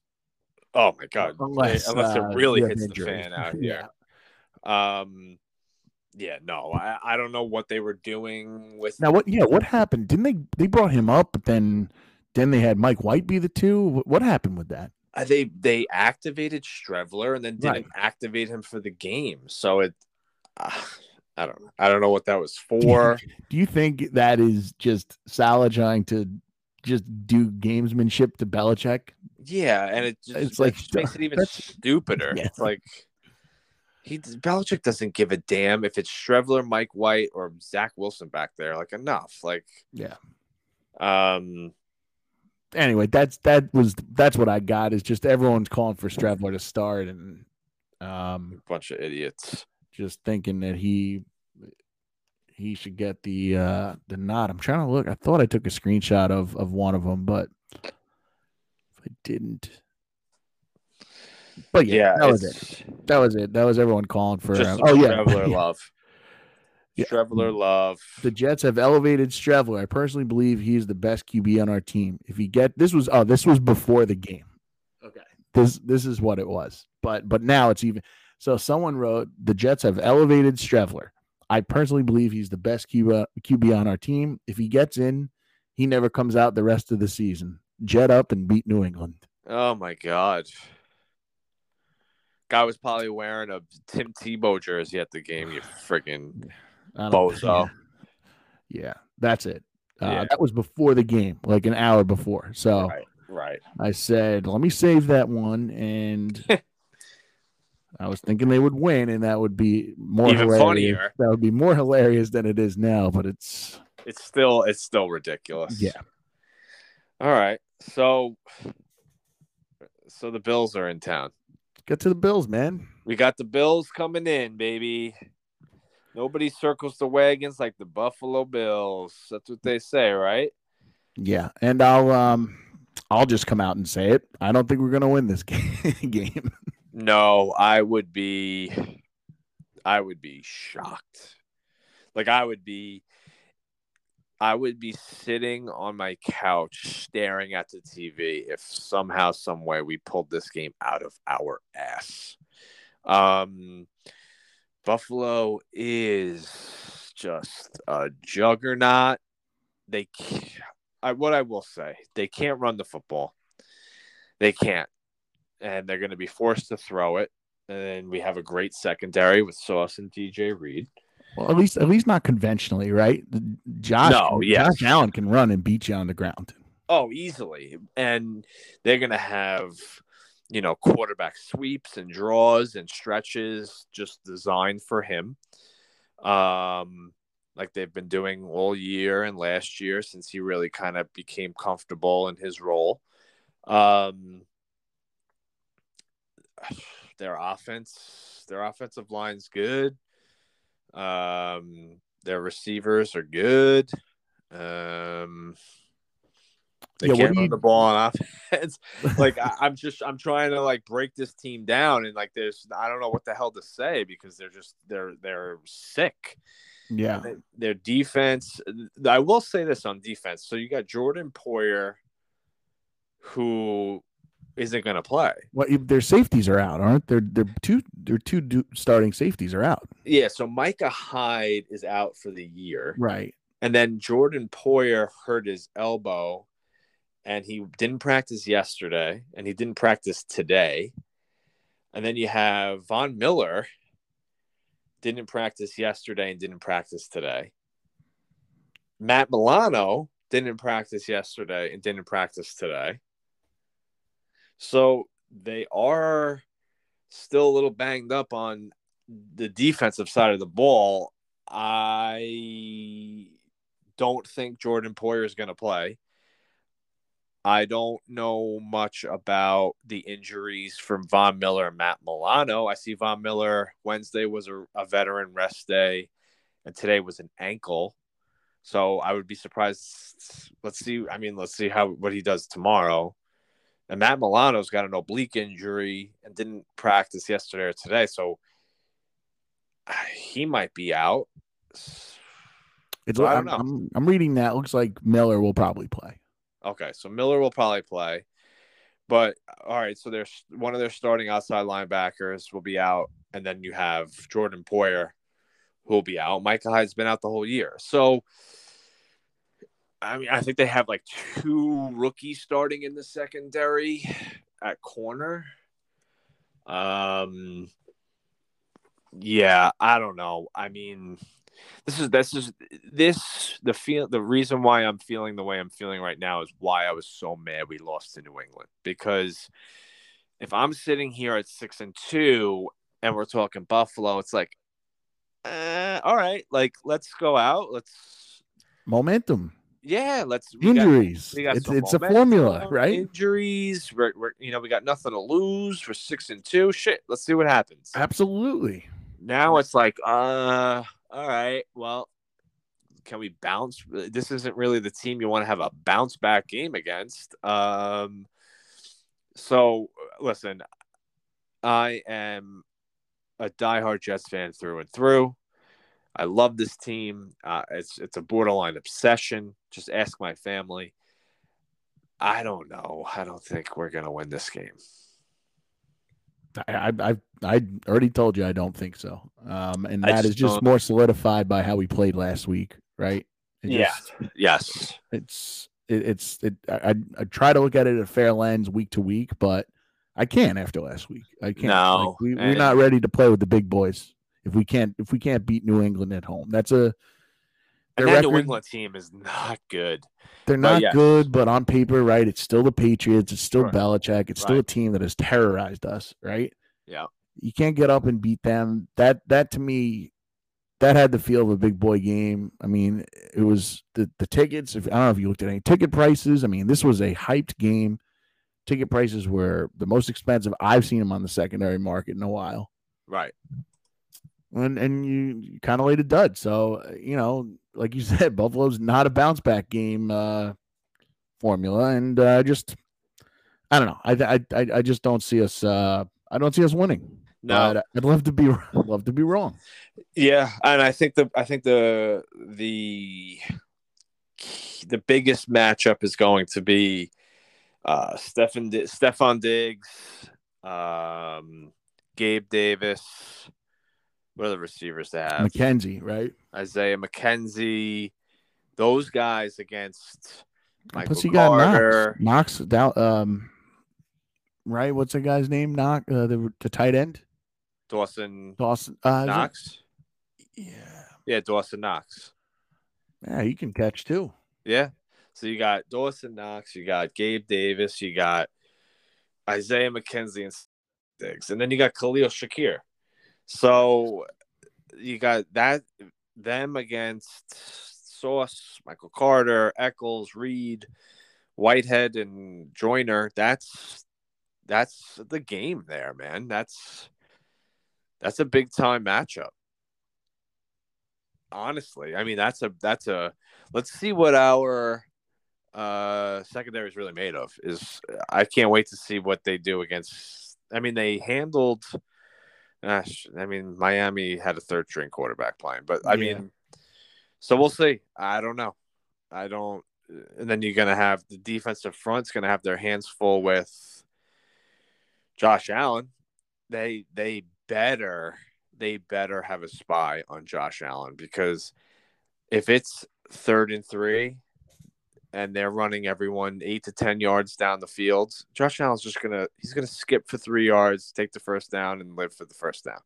Oh my god. unless, Unless uh, it really hits injuries. the fan out (laughs) Yeah. Um yeah, no, I, I don't know what they were doing with Now what? Yeah, what happened? Didn't they? They brought him up, but then then they had Mike White be the two. What, happened with that? Uh, they they activated Streveler and then didn't Right. activate him for the game. So it uh, I don't know. I don't know what that was for. Do you think that is just Saleh trying to just do gamesmanship to Belichick? Yeah, and it just, It's it like, just makes it even (laughs) stupider. (laughs) Yeah. It's like he Belichick doesn't give a damn if it's Streveler, Mike White, or Zach Wilson back there. Like enough. Like Yeah. um Anyway, that's that was that's what I got. Is just everyone's calling for Streveler to start and um bunch of idiots. just thinking that he he should get the uh the nod. I'm trying to look. I thought I took a screenshot of of one of them, but if I didn't. But yeah, Yeah, that was it. That was it. That was everyone calling for. just uh, oh yeah, Streveler (laughs) love. Yeah. Streveler love. The Jets have elevated Streveler. I personally believe he's the best QB on our team. If you get this was oh this was before the game. Okay. This this is what it was. But but now it's even so someone wrote the Jets have elevated Streveler. I personally believe he's the best QB, QB on our team. If he gets in, he never comes out the rest of the season. Jet up and beat New England. Oh my god. Guy was probably wearing a Tim Tebow jersey at the game, you freaking (sighs) bozo. Yeah, yeah, that's it. Uh, Yeah. That was before the game, like an hour before. So Right, right. I said, let me save that one. And (laughs) I was thinking they would win, and that would be more Even hilarious. funnier. That would be more hilarious than it is now, but it's It's still it's still ridiculous. Yeah. All right. So so the Bills are in town. Get to the Bills, man. We got the Bills coming in, baby. Nobody circles the wagons like the Buffalo Bills. That's what they say, right? Yeah. And I'll um I'll just come out and say it. I don't think we're gonna win this (laughs) game. No, I would be I would be shocked. Like I would be I would be sitting on my couch staring at the TV if somehow some way we pulled this game out of our ass. Um Buffalo is just a juggernaut. They I what I will say, they can't run the football. They can't and they're going to be forced to throw it. And we have a great secondary with Sauce and DJ Reed. Well, at least at least not conventionally, right? Josh, No, yes. Josh Allen can run and beat you on the ground. Oh, easily. And they're going to have, you know, quarterback sweeps and draws and stretches just designed for him. Um, like they've been doing all year and last year since he really kind of became comfortable in his role. Um, (sighs) their offense, their offensive line's good. Um, their receivers are good. Um, they Yeah, can't run you- the ball on offense. (laughs) like I, I'm just I'm trying to like break this team down and like there's I don't know what the hell to say because they're just they're they're sick. Yeah. They- Their defense. I will say this on defense. So you got Jordan Poyer, who isn't going to play. What if their safeties are out, aren't they? Their two their two starting safeties are out. Yeah. So Micah Hyde is out for the year, Right. and then Jordan Poyer hurt his elbow, and he didn't practice yesterday, and he didn't practice today. And then you have Von Miller, didn't practice yesterday and didn't practice today. Matt Milano didn't practice yesterday and didn't practice today. So they are still a little banged up on the defensive side of the ball. I don't think Jordan Poyer is going to play. I don't know much about the injuries from Von Miller and Matt Milano. I see Von Miller Wednesday was a, a veteran rest day, and today was an ankle. So I would be surprised. Let's see. I mean, let's see how what he does tomorrow. And Matt Milano's got an oblique injury and didn't practice yesterday or today, so uh, he might be out. It's So I I'm, don't know. I'm I'm reading that. Looks like Miller will probably play. Okay, so Miller will probably play, but all right. So there's one of their starting outside linebackers will be out, and then you have Jordan Poyer, who will be out. Micah Hyde's been out the whole year, so I mean, I think they have like two rookies starting in the secondary at corner. Um, yeah, I don't know. I mean, this is this is this the feel the reason why I'm feeling the way I'm feeling right now is why I was so mad we lost to New England because if I'm sitting here at six and two and we're talking Buffalo, it's like, uh, all right, like let's go out, let's Momentum, yeah, let's we got- injuries. we got it's it's a formula, right? Injuries, we're, we're you know we got nothing to lose. We're six and two. Shit, let's see what happens. Absolutely. Now it's like, uh, all right, well, can we bounce? This isn't really the team you want to have a bounce back game against. Um, so listen, I am a diehard Jets fan through and through. I love this team. Uh, it's it's a borderline obsession. Just ask my family. I don't know. I don't think we're gonna win this game. I I I, already told you I don't think so. Um, and that just is just don't- more solidified by how we played last week, right? It Yeah. just- Yes. it's it, it's it. I, I try to look at it a fair lens week to week, but I can't after last week. I can't. No, Like, we, we're and- not ready to play with the big boys if we can't if we can't beat New England at home. That's a And Their that New England team is (laughs) not good. they're But not good, but on paper, right? It's still the Patriots. It's still Right. Belichick. It's still a team that has terrorized us, right? Yeah. You can't get up and beat them. That that to me, that had the feel of a big boy game. I mean, it was the the tickets. If I don't know if you looked at any ticket prices. I mean, this was a hyped game. Ticket prices were the most expensive I've seen them on the secondary market in a while. Right. And and you, you kind of laid a dud. So you know, like you (laughs) said, Buffalo's not a bounce back game uh, formula, and uh, just I don't know. I, I I I just don't see us. Uh, I don't see us winning. No. But I'd love to be I'd (laughs) love to be wrong. Yeah, and I think the I think the the the biggest matchup is going to be uh Stefon Stefon Diggs, um Gabe Davis. What are the receivers they have? McKenzie, right? Isaiah McKenzie. Those guys against Michael Plus you got Carter. Knox. Knox down. Um, right. What's the guy's name? Knox. Uh, the the tight end. Dawson Dawson. Uh, is it- Knox. Yeah. Yeah, Dawson Knox. Yeah, he can catch too. Yeah. So you got Dawson Knox, you got Gabe Davis, you got Isaiah McKenzie and Diggs, and then you got Khalil Shakir. So you got that them against Sauce, Michael Carter, Echols, Reed, Whitehead, and Joyner. That's that's the game there, man. That's that's a big time matchup. Honestly, I mean that's a that's a let's see what our uh secondary is really made of. Is I can't wait to see what they do against. I mean they handled. Ah, Gosh, I mean Miami had a third string quarterback playing, but I Yeah. mean, so we'll see. I don't know. I don't. And then you're gonna have the defensive front's gonna have their hands full with Josh Allen. They they better they better have a spy on Josh Allen because if it's third and three and they're running everyone eight to ten yards down the field, Josh Allen's just gonna he's gonna skip for three yards, take the first down, and live for the first down.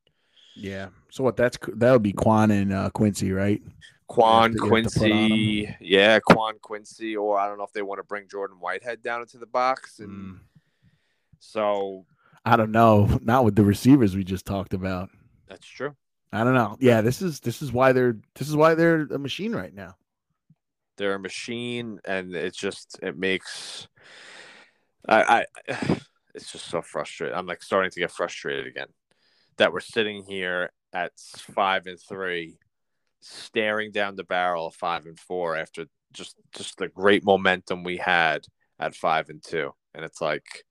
Yeah. So what? That's that would be Kwon and uh, Quincy, right? Kwon to- you have to put on Quincy, yeah, Kwon Quincy, or I don't know if they want to bring Jordan Whitehead down into the box, and Mm, so I don't know. Not with the receivers we just talked about. that's true. I don't know. Yeah, this is this is why they're this is why they're a machine right now. They're a machine and it's just it makes I, I (sighs) it's just so frustrating. I'm like starting to get frustrated again that we're sitting here at five and three staring down the barrel of five and four after just just the great momentum we had at five and two. And it's like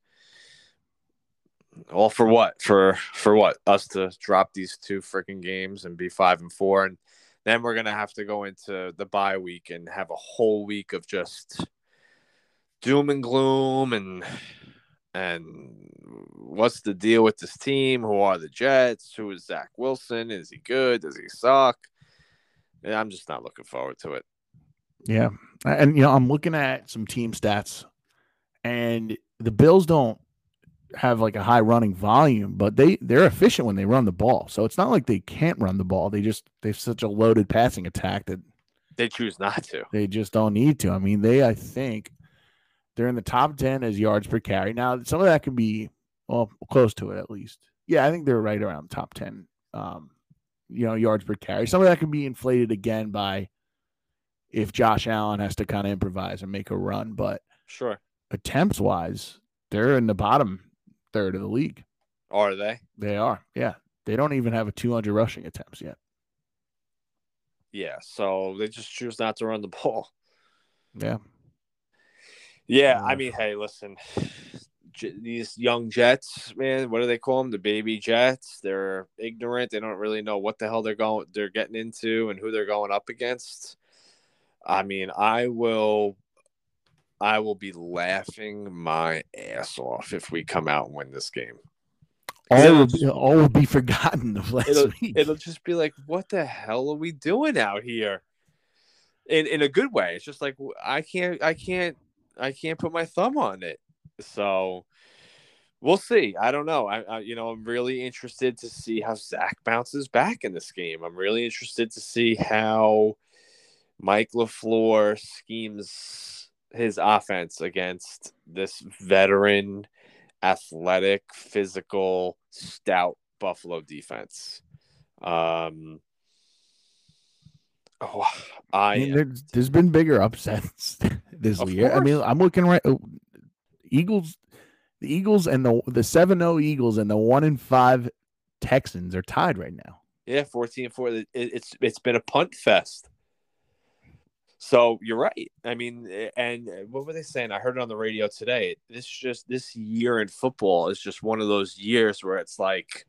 all for what? For for what? Us to drop these two freaking games and be five and four and then we're gonna have to go into the bye week and have a whole week of just doom and gloom and and what's the deal with this team? Who are the Jets? Who is Zach Wilson? Is he good? Does he suck? And I'm just not looking forward to it. Yeah. And you know, I'm looking at some team stats and the Bills don't have like a high running volume, but they they're efficient when they run the ball. So it's not like they can't run the ball. They just they've such a loaded passing attack that They choose not to. they just don't need to. I mean, they I think they're in the top 10 as yards per carry. Now, some of that can be well close to it at least. Yeah, I think they're right around top 10 um you know, yards per carry. Some of that can be inflated again by if Josh Allen has to kind of improvise and make a run, but Sure. attempts wise, they're in the bottom third of the league. Are they? They are. Yeah. They don't even have a 200 rushing attempts yet. Yeah. So they just choose not to run the ball. Yeah. Yeah. I mean, hey, listen, J- these young Jets, man, what do they call them? The baby Jets. They're ignorant. They don't really know what the hell they're going, they're getting into, and who they're going up against. I mean, I will, I will be laughing my ass off if we come out and win this game. All It'll be, all will be forgotten of last It'll, week. it'll just be like, what the hell are we doing out here? In in a good way. It's just like I can't, I can't, I can't put my thumb on it. So we'll see. I don't know. I, I you know, I'm really interested to see how Zach bounces back in this game. I'm really interested to see how Mike LaFleur schemes his offense against this veteran, athletic, physical, stout Buffalo defense. Um, oh, I I mean, there's, there's been bigger upsets (laughs) this year. I mean. I'm looking right. oh, Eagles, the Eagles, and the the seven zero Eagles and the one in five Texans are tied right now. yeah, fourteen four. It, it's it's been a punt fest. So you're right. I mean, and what were they saying? I heard it on the radio today. This just this year in football is just one of those years where it's like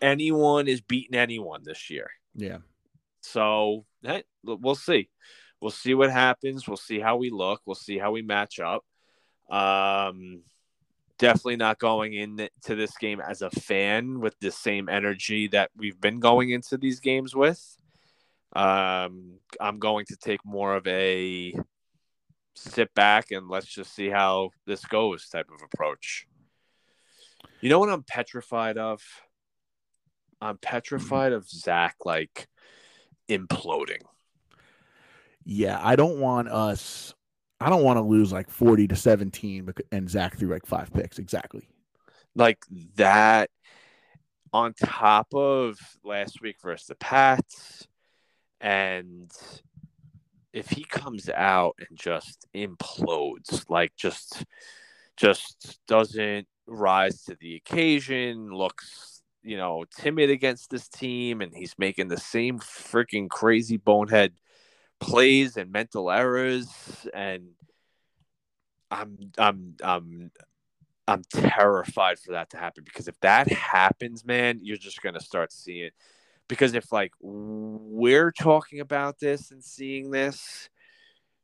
anyone is beating anyone this year. Yeah, So hey, we'll see. We'll see what happens. We'll see how we look. We'll see how we match up. Um, definitely not going into this game as a fan with the same energy that we've been going into these games with. Um, I'm going to take more of a sit back and let's just see how this goes type of approach. You know what I'm petrified of? I'm petrified of Zach like imploding. yeah. I don't want us. I don't want to lose like forty to seventeen, and Zach threw like five picks exactly. Like that on top of last week versus the Pats And if he comes out and just implodes, like just just doesn't rise to the occasion, looks, you know, timid against this team, and he's making the same freaking crazy bonehead plays and mental errors and I'm I'm I'm I'm terrified for that to happen because if that happens, man, you're just gonna start seeing because if like we're talking about this and seeing this,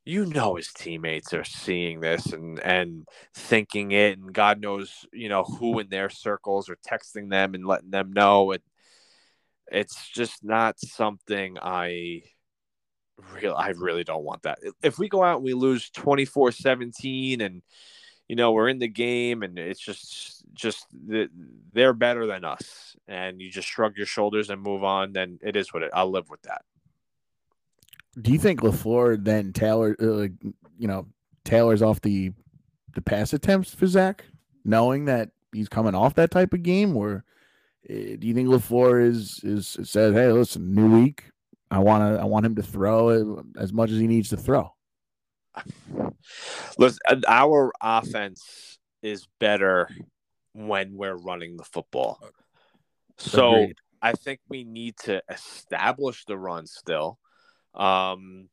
you know his teammates are seeing this and and thinking it and god knows you know who in their circles are texting them and letting them know. It it's just not something i real i really don't want that. If we go out and we lose 24-17 and you know we're in the game and it's just just they're better than us. And you just shrug your shoulders and move on then it is what it i'll live with that. Do you think LaFleur then Taylor, uh, you know, Taylor's off the the pass attempts for Zach, knowing that he's coming off that type of game, or uh, do you think LaFleur is is says, "Hey, listen, new week, I want to I want him to throw as much as he needs to throw." Listen, our offense is better when we're running the football. So Agreed. I think we need to establish the run still. Um,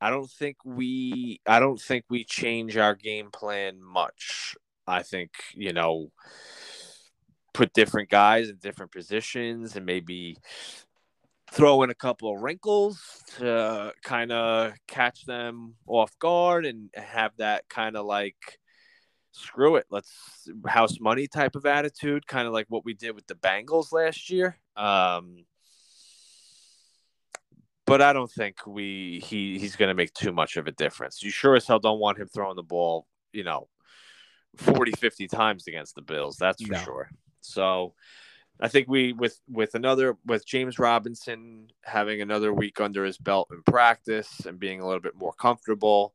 I don't think we I don't think we change our game plan much. I think, you know, put different guys in different positions and maybe throw in a couple of wrinkles to kind of catch them off guard and have that kind of like screw it let's house money type of attitude kind of like what we did with the Bengals last year um but I don't think we he he's going to make too much of a difference. You sure as hell don't want him throwing the ball, you know, 40 50 times against the Bills. That's for no. sure. So I think we with with another with James Robinson having another week under his belt in practice and being a little bit more comfortable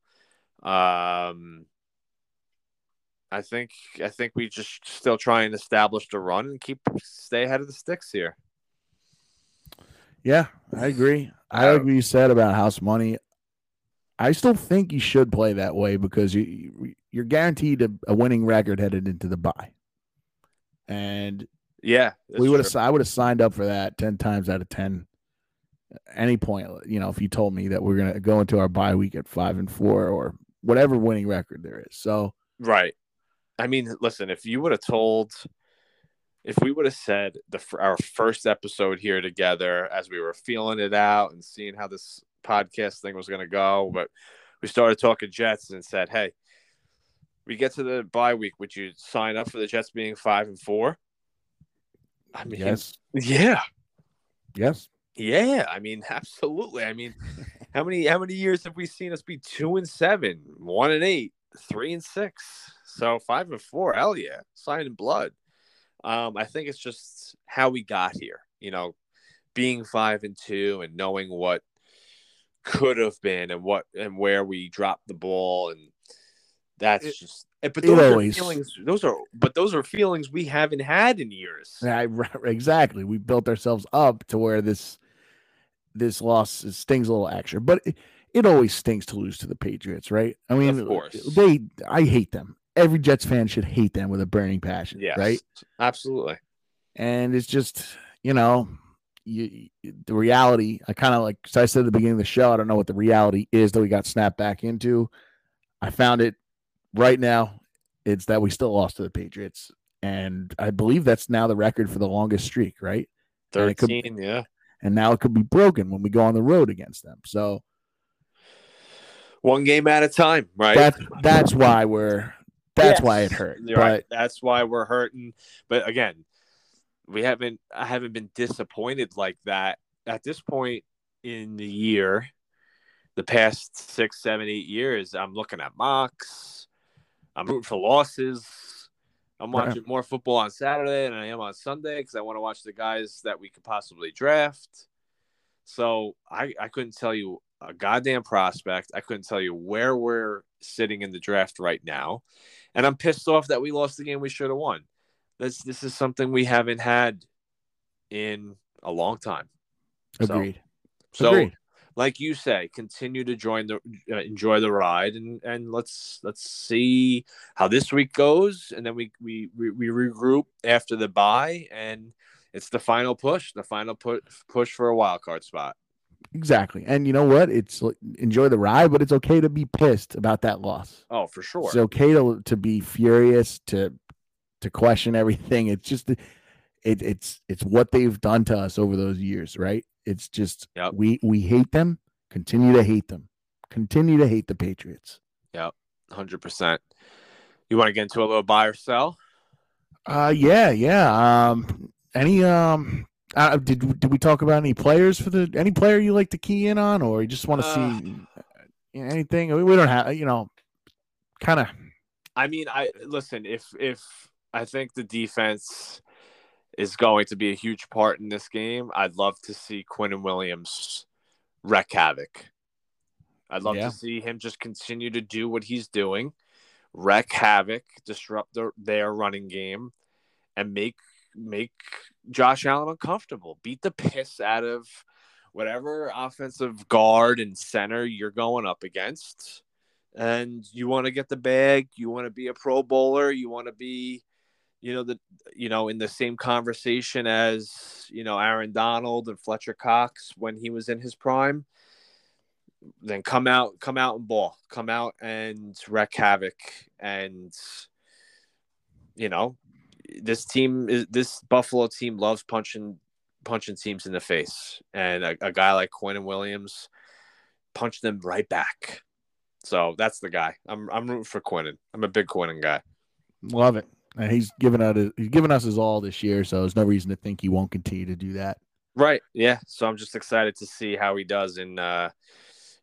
um I think I think we just still try and establish the run and keep stay ahead of the sticks here. Yeah, I agree. I like what you said about house money. I still think you should play that way because you you're guaranteed a, a winning record headed into the bye. And yeah, we would have I would have signed up for that ten times out of ten. Any point, you know, if you told me that we're gonna go into our bye week at five and four or whatever winning record there is. So right. I mean, listen, if you would have told if we would have said the our first episode here together as we were feeling it out and seeing how this podcast thing was going to go, but we started talking Jets and said, "Hey, we get to the bye week. Would you sign up for the Jets being five and four? I mean, yes, yeah, yes, yeah. I mean, (laughs) absolutely. I mean, how many how many years have we seen us be two and seven, one and eight, three and six? So five and four, hell yeah, sign in blood. Um, I think it's just how we got here. You know, being five and two and knowing what could have been and what and where we dropped the ball and that's it, just but those are always, feelings those are but those are feelings we haven't had in years yeah, (laughs) exactly we built ourselves up to where this this loss stings a little extra but it, it always stings to lose to the patriots right i mean of course they i hate them every Jets fan should hate them with a burning passion. Yes, right? Absolutely. And it's just, you know, you, the reality. I kind of like, so I said at the beginning of the show, I don't know what the reality is that we got snapped back into. I found it right now. It's that we still lost to the Patriots. And I believe that's now the record for the longest streak, right? 13, could, yeah. And now it could be broken when we go on the road against them. So, one game at a time, right? That's that's why we're that's yes, why it hurt. But right. That's why we're hurting. But again, we haven't I haven't been disappointed like that at this point in the year. The past six, seven, eight years, I'm looking at mocks. I'm rooting for losses. I'm watching more football on Saturday than I am on Sunday because I want to watch the guys that we could possibly draft. So I, I couldn't tell you a goddamn prospect. I couldn't tell you where we're sitting in the draft right now and I'm pissed off that we lost the game we should have won. This this is something we haven't had in a long time. Agreed. So, Agreed. Like you say, continue to join the uh, enjoy the ride, and and let's let's see how this week goes, and then we we we, we regroup after the bye, and it's the final push, the final push push for a wild card spot. Exactly. And you know what? It's enjoy the ride, but it's okay to be pissed about that loss. Oh, for sure. It's okay to to be furious, to to question everything. It's just it, it's it's what they've done to us over those years, right? It's just Yep. we we hate them, continue to hate them. Continue to hate the Patriots. Yep, Hundred percent. You want to get into a little buy or sell? Uh yeah, yeah. Um any um uh, did did we talk about any players for the any player you like to key in on or you just want to Uh, see anything? I mean, we don't have you know kind of I mean, I listen. If if I think the defense is going to be a huge part in this game, I'd love to see Quinnen Williams wreck havoc. I'd love Yeah. to see him just continue to do what he's doing, wreck havoc, disrupt their, their running game, and make make Josh Allen uncomfortable. Beat the piss out of whatever offensive guard and center you're going up against and you want to get the bag, you want to be a pro bowler, you want to be, you know, the you know, in the same conversation as, you know, Aaron Donald and Fletcher Cox when he was in his prime, then come out, come out and ball. Come out and wreak havoc. And you know, this team is this Buffalo team loves punching punching teams in the face. And a, a guy like Quinnen Williams punch them right back. So that's the guy. I'm I'm rooting for Quinnen. I'm a big Quinnen guy. love it. And he's given out his, he's given us his all this year, so there's no reason to think he won't continue to do that. Right. Yeah. So I'm just excited to see how he does in uh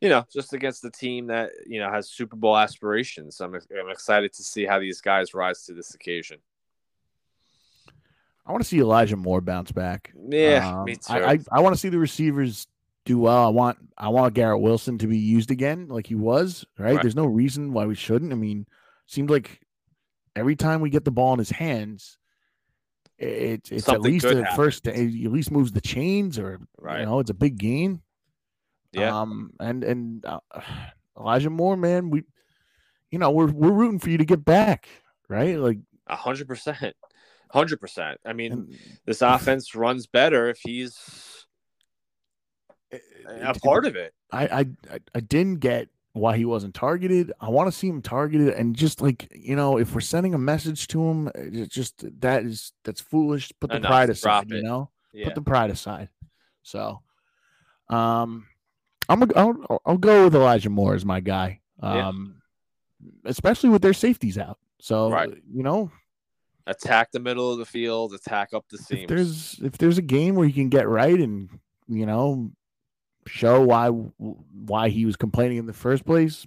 you know, just against the team that, you know, has Super Bowl aspirations. I'm I'm excited to see how these guys rise to this occasion. I want to see Elijah Moore bounce back. Yeah, Um, me too. I, I, I want to see the receivers do well. I want I want Garrett Wilson to be used again like he was. Right? Right. There's no reason why we shouldn't. I mean, seems like every time we get the ball in his hands, it, it's at least a first. At least moves the chains, or Right. you know, it's a big gain. yeah. Um, and and uh, Elijah Moore, man, we, you know, we're we're rooting for you to get back, right? Like, A hundred percent. Hundred percent. I mean, and this offense runs better if he's a part of it. I I- I didn't get why he wasn't targeted. I want to see him targeted, and just like you know, if we're sending a message to him, it's just that is that's foolish. Put the Enough, pride aside, you know. Yeah. Put the pride aside. So, um, I'm gonna I'll, I'll go with Elijah Moore as my guy. Yeah. Um, especially with their safeties out. So Right. you know, attack the middle of the field, attack up the if there's if there's a game where you can get right and you know show why why he was complaining in the first place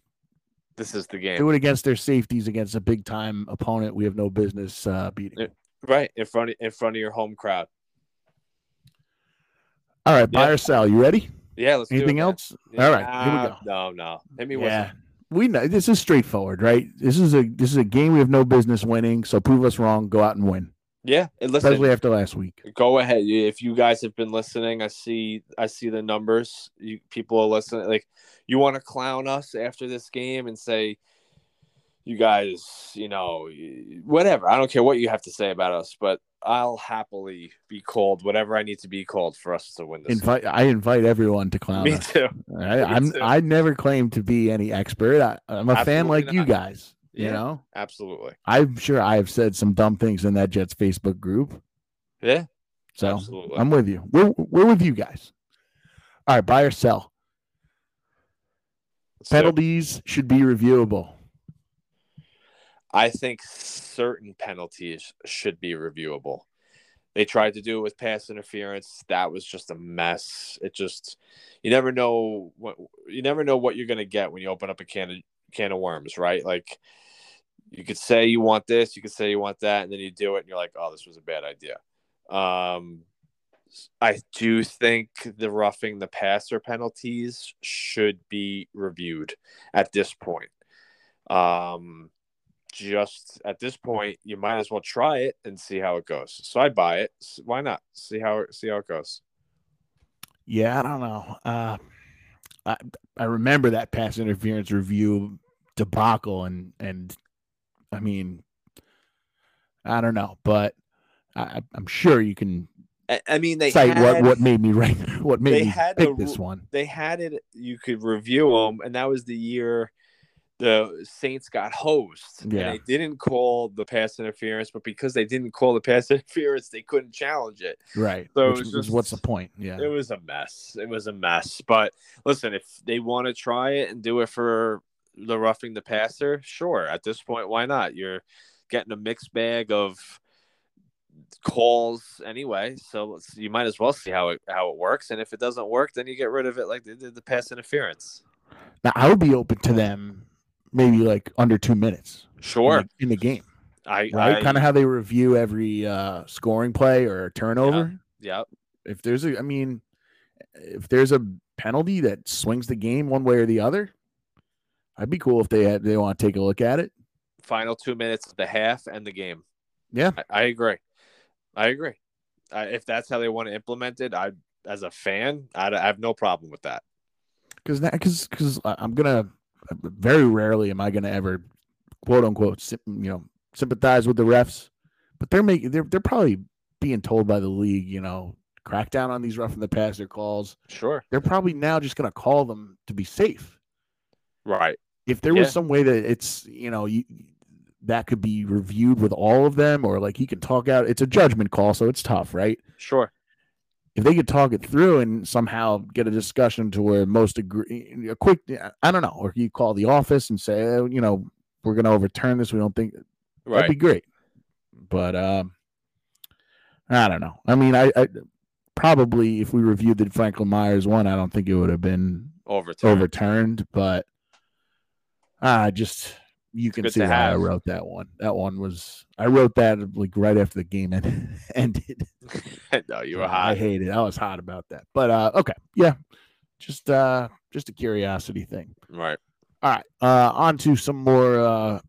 This is the game. do it against their safeties against a big time opponent we have no business uh, beating Yeah. Right in front of, in front of your home crowd. all right buy Yeah. or sell you ready Yeah, let's do it, anything man. else all right here we go No, no. Hit me yeah it. we know this is straightforward right this is a this is a game we have no business winning so prove us wrong go out and win Yeah, listen. especially after last week. go ahead. If you guys have been listening i see i see the numbers. You people are listening like you want to clown us after this game and say you guys you know whatever. I don't care what you have to say about us but i'll happily be called whatever i need to be called for us to win this invite i invite everyone to clown me us. too. All right (laughs) Me i'm too. i never claim to be any expert. I, i'm a fan Absolutely like you guys you Yeah. know absolutely I'm sure I have said some dumb things in that Jets Facebook group. yeah So absolutely I'm with you. We're we're with you guys. All right, buy or sell. Let's do it. Penalties should be reviewable. I think certain penalties should be reviewable. They tried to do it with pass interference. That was just a mess. It just you never know what you never know what you're gonna get when you open up a can of can of worms, right? Like you could say you want this, you could say you want that, and then you do it, and you're like, oh, this was a bad idea. Um, I do think the roughing the passer penalties should be reviewed at this point. Um, just at this point, you might as well try it and see how it goes. So I buy it. Why not? See how see how it goes. Yeah, I don't know. Uh, I I remember that pass interference review debacle, and and I mean, I don't know, but I, I'm sure you can I, I mean, they cite had, what what made me rank (laughs) what made they me had pick this one. they had it. You could review them, and that was the year the Saints got hosed. Yeah. and they didn't call the pass interference, but because they didn't call the pass (laughs) interference, they couldn't challenge it. Right. So it Which was just- what's the point? Yeah. It was a mess. It was a mess. But listen, if they want to try it and do it for the roughing the passer, sure. At this point, why not? You're getting a mixed bag of calls anyway, so you might as well see how it how it works. And if it doesn't work, then you get rid of it like they did the pass interference. Now I would be open to them maybe like under two minutes in Sure, the, in the game. I, Right. I kind of how they review every uh scoring play or turnover. yeah. If there's a I mean, if there's a penalty that swings the game one way or the other, I'd be cool if they had they want to take a look at it. Final two minutes of the half and the game. Yeah. I, I agree. I agree. I, if that's how they want to implement it, I as a fan, I, I have no problem with that. because because because I'm gonna very rarely am I gonna ever quote unquote you know sympathize with the refs, but they're making they're they're probably being told by the league you know crack down on these roughing the passer calls. Sure. They're probably now just gonna call them to be safe. Right. If there Yeah. was some way that it's you know you that could be reviewed with all of them or like he can talk out it's a judgment call so it's tough right Sure. if they could talk it through and somehow get a discussion to where most agree a quick i don't know or you call the office and say "Oh, you know we're going to overturn this we don't think that'd be great but um i don't know i mean i, I probably if we reviewed the franklin myers one i don't think it would have been Overturned. overturned but i just you can good see why i wrote that one that one was i wrote that like right after the game en- (laughs) ended (laughs) no, you were yeah, I hated. I was hot about that. But uh okay. Yeah. Just uh just a curiosity thing. Right. All right. Uh on to some more uh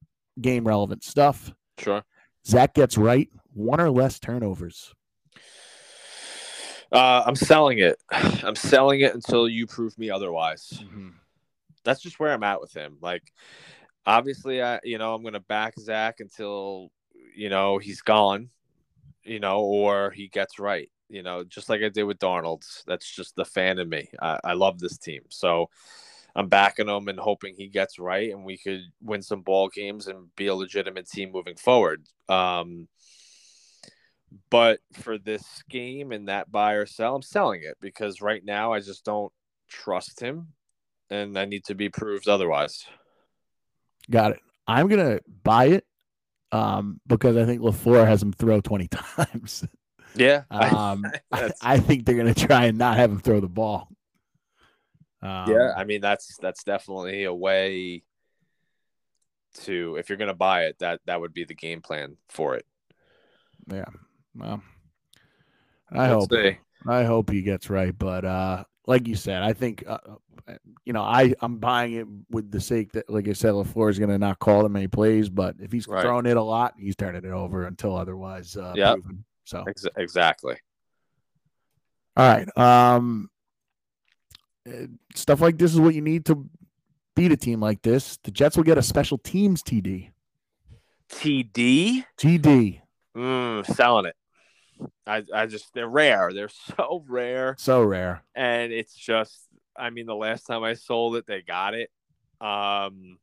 game relevant stuff. Sure. Zach gets right. One or less turnovers. Uh, I'm selling it. (sighs) I'm selling it until you prove me otherwise. That's just where I'm at with him. Like, obviously, I you know I'm gonna back Zach until you know he's gone, you know, or he gets right. You know, just like I did with Darnold. That's just the fan in me. I, I love this team, so I'm backing him and hoping he gets right, and we could win some ball games and be a legitimate team moving forward. Um, but for this game and that buy or sell, I'm selling it because right now I just don't trust him, and I need to be proved otherwise. Got it. I'm gonna buy it um because I think LaFleur has him throw 20 (laughs) times. Yeah, (laughs) Um (laughs) I, I think they're gonna try and not have him throw the ball. Um, yeah. I mean, that's that's definitely a way to if you're gonna buy it, that that would be the game plan for it. yeah. Well, I Let's hope see. I hope he gets right, but uh, like you said, I think uh, uh, you know I I'm buying it with the sake that, like I said, LaFleur is going to not call them any plays, but if he's Right. throwing it a lot, he's turning it over until otherwise uh, proven. So Ex- exactly. all right, um, uh, stuff like this is what you need to beat a team like this. The Jets will get a special teams TD. TD, TD, mm, selling it. I I just they're rare. They're (laughs) so rare. so rare. and it's just i mean the last time i sold it they got it um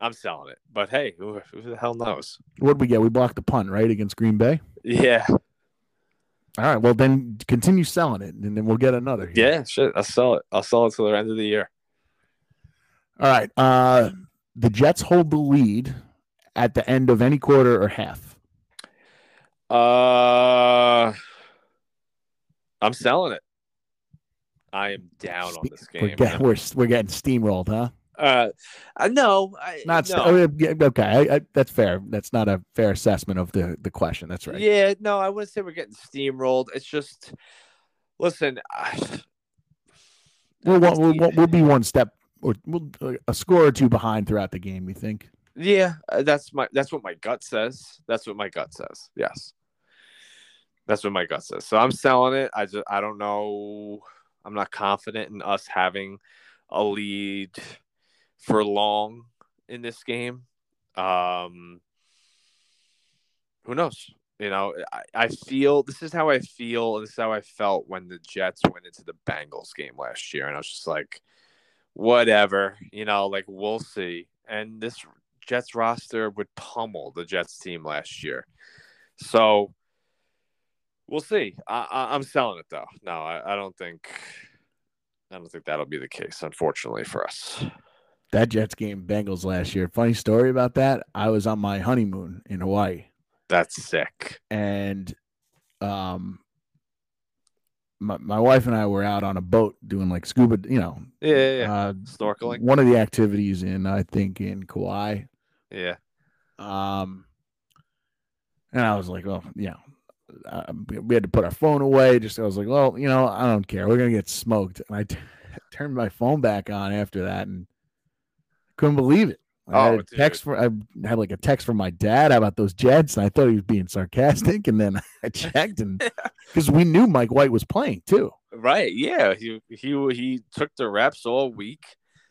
i'm selling it but hey who, who the hell knows What did we get? We blocked the punt right against Green Bay. yeah All right, well then continue selling it, and then we'll get another. here. yeah shit i'll sell it i'll sell it till the end of the year All right. Uh the Jets hold the lead at the end of any quarter or half. Uh i'm selling it i am down on this We're, game get, we're we're getting steamrolled, huh? uh no I, Not st- no. oh, yeah, okay. I, I, that's fair. That's not a fair assessment of the the question. That's right. Yeah, no, I wouldn't say we're getting steamrolled. It's just, listen, I, We'll, we'll, we'll, we'll- be one step or we'll, uh, a score or two behind throughout the game. We think. yeah, uh, that's my that's what my gut says. That's what my gut says. Yes, that's what my gut says. So I'm selling it. I just I don't know. I'm not confident in us having a lead for long in this game. Um, who knows? You know, I, I feel this is how I feel. This is how I felt when the Jets went into the Bengals game last year. And I was just like, whatever, you know, like we'll see. And this Jets roster would pummel the Jets team last year. So we'll see. I, am selling it though. No, I, I don't think. I don't think that'll be the case, unfortunately for us. That Jets game, Bengals last year. Funny story about that. I was on my honeymoon in Hawaii. That's sick. And um my, my wife and I were out on a boat doing like scuba, you know, yeah, yeah, yeah. Uh, snorkeling. One of the activities in I think in Kauai. Yeah. Um, and I was like, well, yeah, uh, we had to put our phone away. Just I was like, well, you know, I don't care. We're gonna get smoked. And I t- (laughs) turned my phone back on after that and couldn't believe it. I oh, had a text for I had like a text from my dad about those Jets, and I thought he was being sarcastic. And then (laughs) I checked, and (laughs) because we knew Mike White was playing too. Right? Yeah. He he he took the reps all week.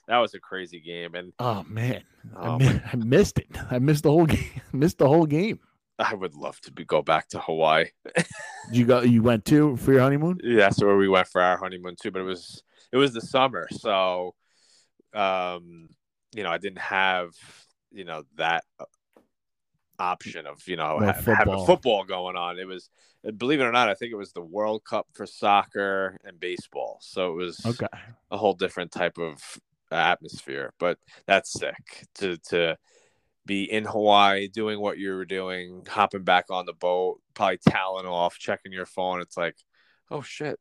That was a crazy game. And oh man, oh, I, mi- I missed it. I missed the whole game. missed the whole game. I would love to be, go back to Hawaii. you go. You went to for your honeymoon? Yeah, that's where we went for our honeymoon too. But it was it was the summer, so um, you know, I didn't have you know that uh, option of you know no ha- having football going on. It was believe it or not, I think it was the World Cup for soccer and baseball. So it was okay a whole different type of atmosphere. But that's sick to to be in Hawaii doing what you were doing, hopping back on the boat, probably toweling off, checking your phone. It's like, oh shit,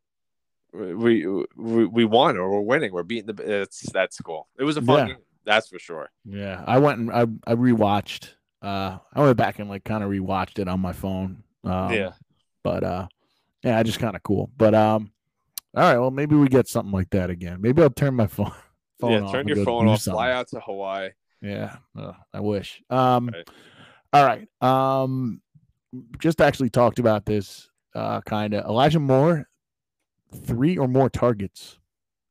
we we, we won or we're winning. We're beating the. It's that's cool. It was a fun yeah. game. That's for sure. Yeah, I went and I I rewatched. Uh, I went back and like kind of rewatched it on my phone. Um, yeah, but uh, yeah, i just kind of cool. But um, all right, well maybe we get something like that again. Maybe I'll turn my phone. (laughs) phone yeah, turn your phone off. Something. Fly out to Hawaii. Yeah, I wish. Um, right. all right. Um, just actually talked about this. Uh, kind of Elijah Moore, three or more targets.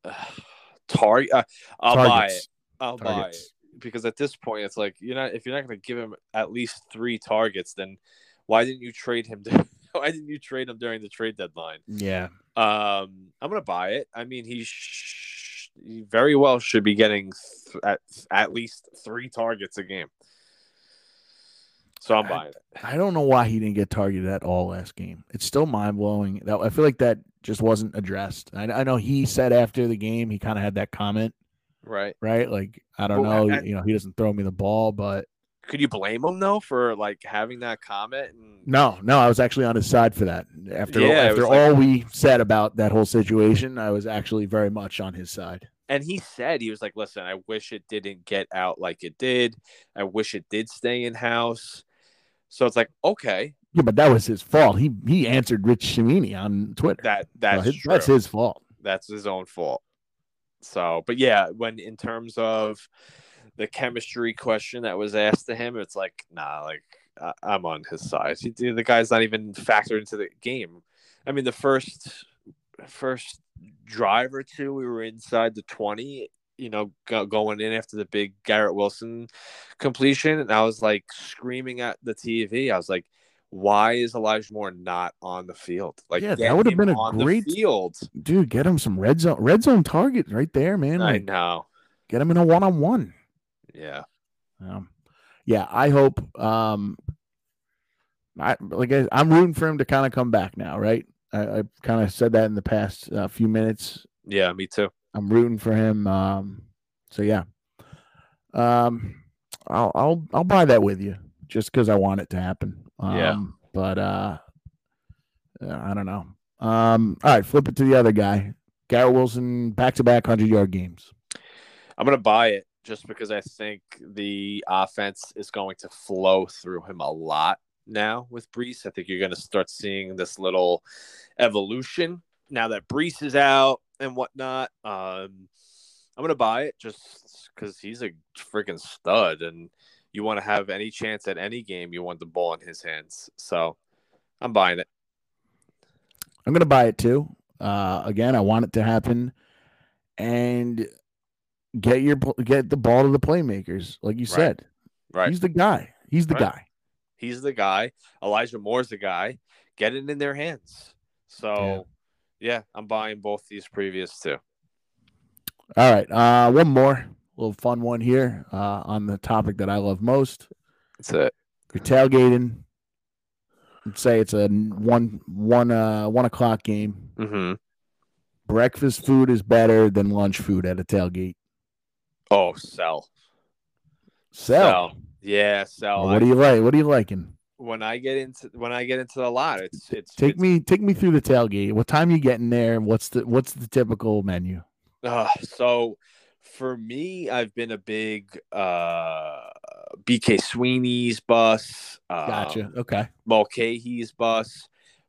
(sighs) Target. Uh, I'll targets. buy it. I'll targets. buy it because at this point, it's like you're not. If you're not going to give him at least three targets, then why didn't you trade him? To, (laughs) why didn't you trade him during the trade deadline? Yeah. Um, I'm gonna buy it. I mean, he's he very well should be getting th- at, at least three targets a game. So I'm buying it. I don't know why he didn't get targeted at all last game. It's still mind blowing. That I feel like that just wasn't addressed. I, I know he said after the game he kind of had that comment, right? Right? Like I don't well, know, you know, he doesn't throw me the ball, but could you blame him though for like having that comment? And... No, no, I was actually on his side for that. After yeah, after all like... we said about that whole situation, I was actually very much on his side. And he said he was like, "Listen, I wish it didn't get out like it did. I wish it did stay in house." So it's like, okay, yeah, but that was his fault. He he answered Rich Cimini on Twitter. That that's so his, that's his fault. That's his own fault. So, but yeah, when in terms of the chemistry question that was asked to him, it's like, nah, like I, am on his side. He, the guy's not even factored into the game. I mean, the first first drive or two, we were inside the 20, you know, go, going in after the big Garrett Wilson completion. And I was like screaming at the TV. I was like, why is Elijah Moore not on the field? Like, yeah, that would have been a great field, dude. Get him some red zone, red zone target right there, man. Like, I know. Get him in a one on one. Yeah. Um, yeah, I hope. Um, I like I, am rooting for him to kind of come back now, right? I, I kind of said that in the past uh, few minutes. Yeah, me too. I'm rooting for him. Um, so yeah. Um, I'll I'll I'll buy that with you just because I want it to happen. Um, yeah. But uh, I don't know. Um, all right, flip it to the other guy. Garrett Wilson, back to back hundred yard games. I'm gonna buy it just because I think the offense is going to flow through him a lot now with Breece. I think you're going to start seeing this little evolution now that Breece is out and whatnot. Um, I'm going to buy it just because he's a freaking stud, and you want to have any chance at any game, you want the ball in his hands. So I'm buying it. I'm going to buy it too. Uh, again, I want it to happen, and get your get the ball to the playmakers, like you Right. said. Right. He's the guy. He's the Right. guy. He's the guy. Elijah Moore's the guy. Get it in their hands. So, yeah, I'm buying both these previous two. All right. Uh, one more little fun one here uh, on the topic that I love most. That's it. You're tailgating. Let's say it's a one one uh one o'clock game. Mm-hmm. Breakfast food is better than lunch food at a tailgate. Oh, sell. Sell. Yeah, sell. What do you like? What are you liking? when I get into when I get into the lot, it's it's Take it's, me take me through the tailgate. What time you getting there? What's the what's the typical menu? Uh, so for me, I've been a big uh BK Sweeney's bus, Gotcha. um, okay. Mulcahy's bus.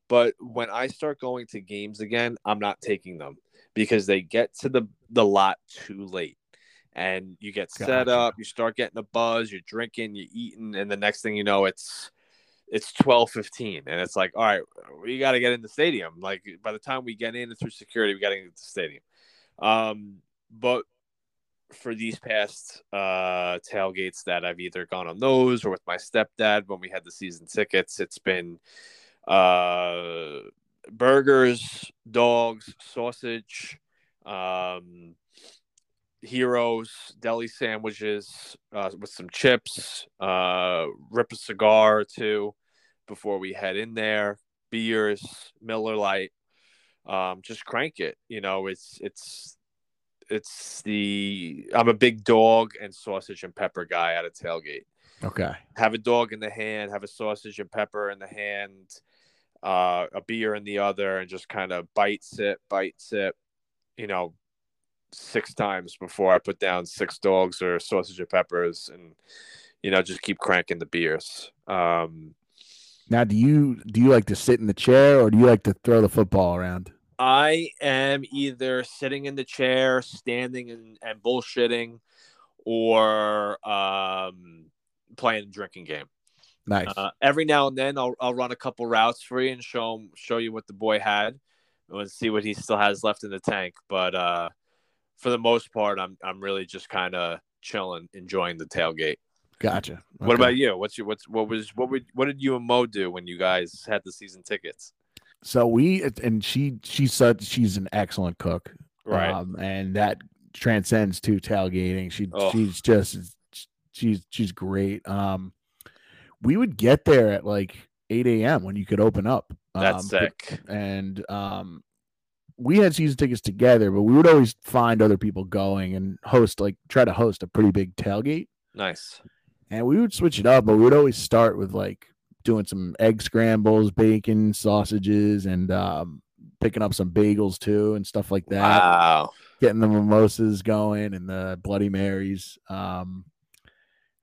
But when I start going to games again, I'm not taking them because they get to the the lot too late. And you get set up, you start getting a buzz, you're drinking, you're eating, and the next thing you know, it's it's twelve fifteen, and it's like, all right, we got to get in the stadium. Like by the time we get in and through security, we got to get into the stadium. Um, but for these past uh, tailgates that I've either gone on those or with my stepdad when we had the season tickets, it's been uh, burgers, dogs, sausage, um, heroes, deli sandwiches uh, with some chips, uh, rip a cigar or two before we head in there, beers, Miller Lite, um, just crank it. You know, it's it's it's the I'm a big dog and sausage and pepper guy at a tailgate. Okay. Have a dog in the hand, have a sausage and pepper in the hand, uh, a beer in the other, and just kind of bite sip, bite sip. You know, six times before I put down six dogs or sausage and peppers, and you know, just keep cranking the beers. Um, Now, do you do you like to sit in the chair or do you like to throw the football around? I am either sitting in the chair, standing and, and bullshitting, or um, playing a drinking game. Nice. Uh, every now and then, I'll, I'll run a couple routes for you and show show you what the boy had, and see what he still has left in the tank. But uh, for the most part, I'm I'm really just kind of chilling, enjoying the tailgate. gotcha. What about you? What's your what's what was what would what did you and Mo do when you guys had the season tickets? So we and she she said she's an excellent cook. Right. Um, and that transcends to tailgating. She Oh. she's just she's she's great. Um, we would get there at like eight a.m. when you could open up. That's um, sick. And um, we had season tickets together, but we would always find other people going and host like try to host a pretty big tailgate. Nice. And we would switch it up, but we would always start with like doing some egg scrambles, bacon, sausages, and um, picking up some bagels too and stuff like that. Wow. Getting the mimosas going and the Bloody Marys. Um,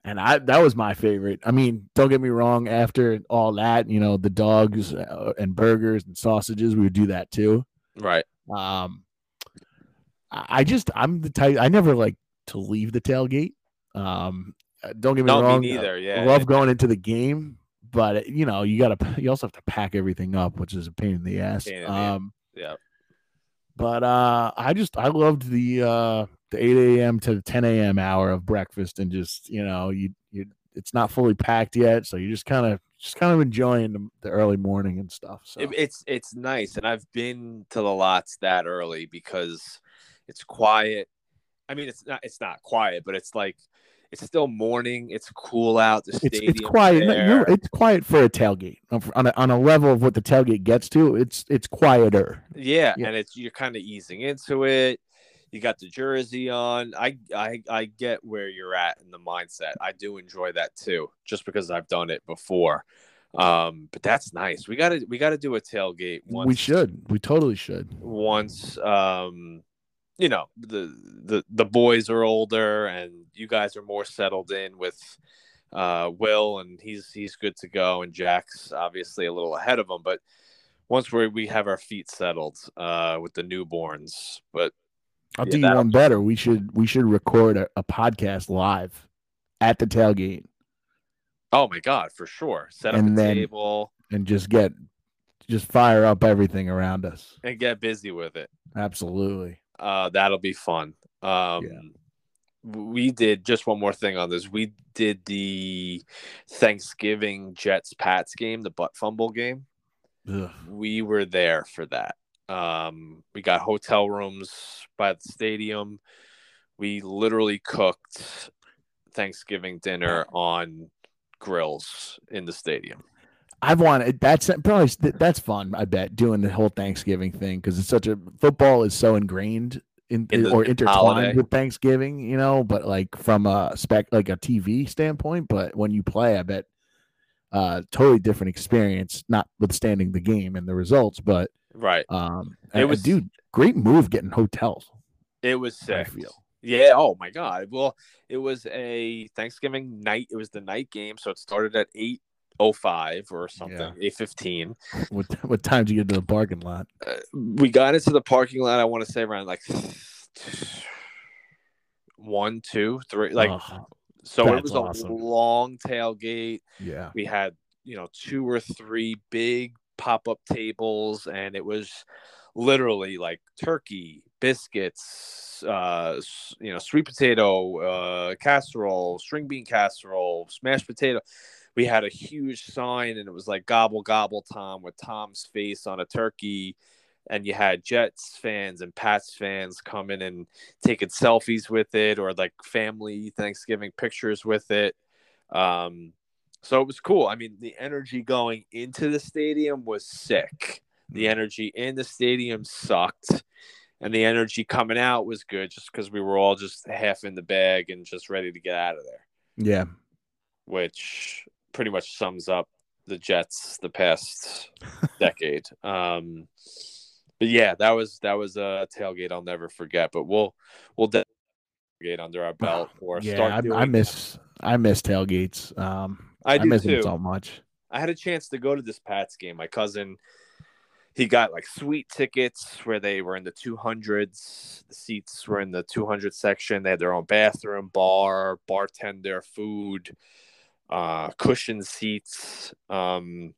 and I that was my favorite. I mean, don't get me wrong. After all that, you know, the dogs uh, and burgers and sausages, we would do that too. Right. Um, I just I'm the type I never like to leave the tailgate. Um, uh, don't get me No, wrong. me uh, neither. Yeah. I love going into the game, but uh, you know, you gotta you also have to pack everything up, which is a pain in the ass. In the ass. Um, Yeah. but uh, I just I loved the uh the eight a.m. to ten a.m. hour of breakfast, and just you know you you it's not fully packed yet, so you're just kind of just kind of enjoying the, the early morning and stuff. So It, it's it's nice, and I've been to the lots that early because it's quiet. I mean, it's not it's not quiet, but it's like it's still morning. It's cool out. The it's, stadium. it's quiet. no, It's quiet for a tailgate on on a, on a level of what the tailgate gets to. It's it's quieter. Yeah, Yeah. and it's you're kind of easing into it. You got the jersey on. I, I I get where you're at in the mindset. I do enjoy that too, just because I've done it before. Um, but that's nice. We gotta we gotta do a tailgate. Once, We should. We totally should. once um you know the the the boys are older and you guys are more settled in with uh will and he's he's good to go and jack's obviously a little ahead of him but once we we have our feet settled uh with the newborns but I'll do you one better. We should we should record a, a podcast live at the tailgate oh my god for sure set up And a then- table and just get just fire up everything around us. and get busy with it. Absolutely. Uh, that'll be fun. Um, Yeah. We did just one more thing on this. We did the Thanksgiving Jets Pats game, the butt fumble game. Ugh. We were there for that. Um, we got hotel rooms by the stadium. We literally cooked Thanksgiving dinner on grills in the stadium. I've wanted that's probably that's fun. I bet doing the whole Thanksgiving thing because it's such a football is so ingrained in, In the or intertwined holiday. with Thanksgiving, you know. But like from a spec like a TV standpoint, but when you play, I bet uh totally different experience. Notwithstanding the game and the results, but Right. um, It was- dude, great move getting hotels. It was sick. Yeah. Oh my God. Well, it was a Thanksgiving night. It was the night game, so it started at eight oh five or something, Yeah. eight fifteen. (laughs) What what time did you get to the parking lot? Uh, we got into the parking lot. I want to say around like one, two, three. Like so, it was awesome. a long tailgate. yeah, We had you know two or three big pop up tables, and it was literally like turkey, biscuits, uh, you know, sweet potato uh, casserole, string bean casserole, smashed potato. We had a huge sign, and it was like "Gobble Gobble Tom" with Tom's face on a turkey, and you had Jets fans and Pats fans coming and taking selfies with it, or like family Thanksgiving pictures with it. Um, so it was cool. I mean, the energy going into the stadium was sick. The energy in the stadium sucked. And the energy coming out was good just because we were all just half in the bag and just ready to get out of there, yeah. which pretty much sums up the Jets the past (laughs) decade. Um, but yeah, that was that was a tailgate I'll never forget. But we'll we'll definitely get under our belt (sighs) or yeah, start I. I miss I miss tailgates. Um, I I, do miss too. them so much. I had a chance to go to this Pats game. My cousin, he got like sweet tickets where they were in the 200s. The seats were in the 200 section. They had their own bathroom, bar, bartender, food, uh, cushion seats. Um,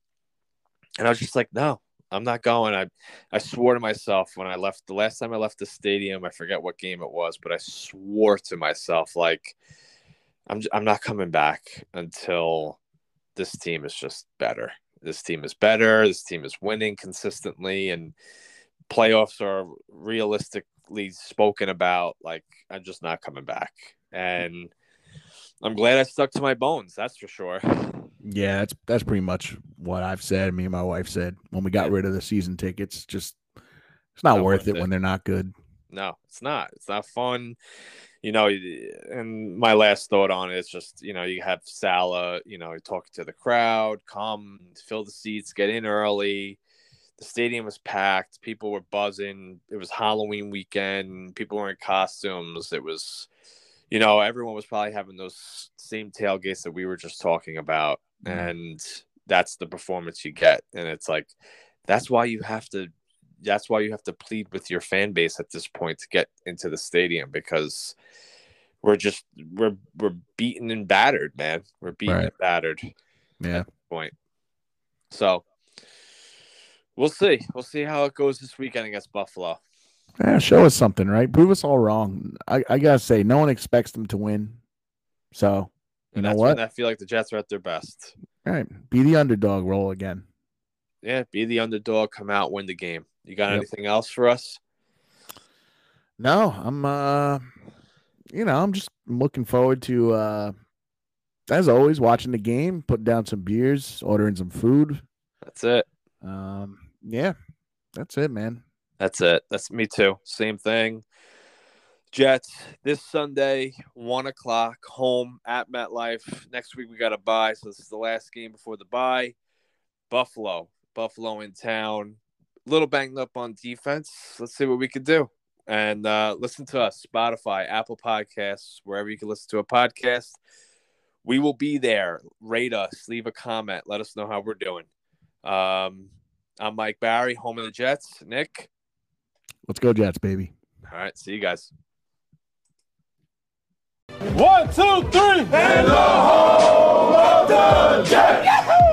and I was just like, no, I'm not going. I, I swore to myself when I left the last time I left the stadium. I forget what game it was, but I swore to myself like, I'm, I'm not coming back until this team is just better. This team is better. This team is winning consistently, and playoffs are realistically spoken about. Like I'm just not coming back, and I'm glad I stuck to my bones. That's for sure. Yeah, that's that's pretty much what I've said. Me and my wife said when we got Yeah. rid of the season tickets. Just it's not, Not worth worth it, it. when they're not good. No, it's not. It's not fun. You know, and my last thought on it is just, you know, you have Saleh, you know, talking to the crowd, come, fill the seats, get in early. The stadium was packed. People were buzzing. It was Halloween weekend. People were in costumes. It was, you know, everyone was probably having those same tailgates that we were just talking about. Mhm. And that's the performance you get. And it's like, that's why you have to that's why you have to plead with your fan base at this point to get into the stadium because we're just we're we're beaten and battered, man. We're beaten Right. and battered Yeah, point. So we'll see. We'll see how it goes this weekend against Buffalo. yeah. Show us something, right? Prove us all wrong. I, I gotta say, no one expects them to win. So you And know what? when I feel like the Jets are at their best. All right, be the underdog role again. Yeah, be the underdog, come out, win the game. You got Yep. anything else for us? No, I'm uh you know, I'm just looking forward to uh as always watching the game, putting down some beers, ordering some food. That's it. Um yeah. That's it, man. That's it. That's me too. Same thing. Jets this Sunday, one o'clock, home at MetLife. Next week we got a bye, so this is the last game before the bye. Buffalo, Buffalo in town. A little banged up on defense. Let's see what we could do. And uh, listen to us, Spotify, Apple Podcasts, wherever you can listen to a podcast. We will be there. Rate us, leave a comment, let us know how we're doing. Um, I'm Mike Berry, home of the Jets. Nick. Let's go Jets, baby. All right. See you guys. One, two, three. And the home of the Jets.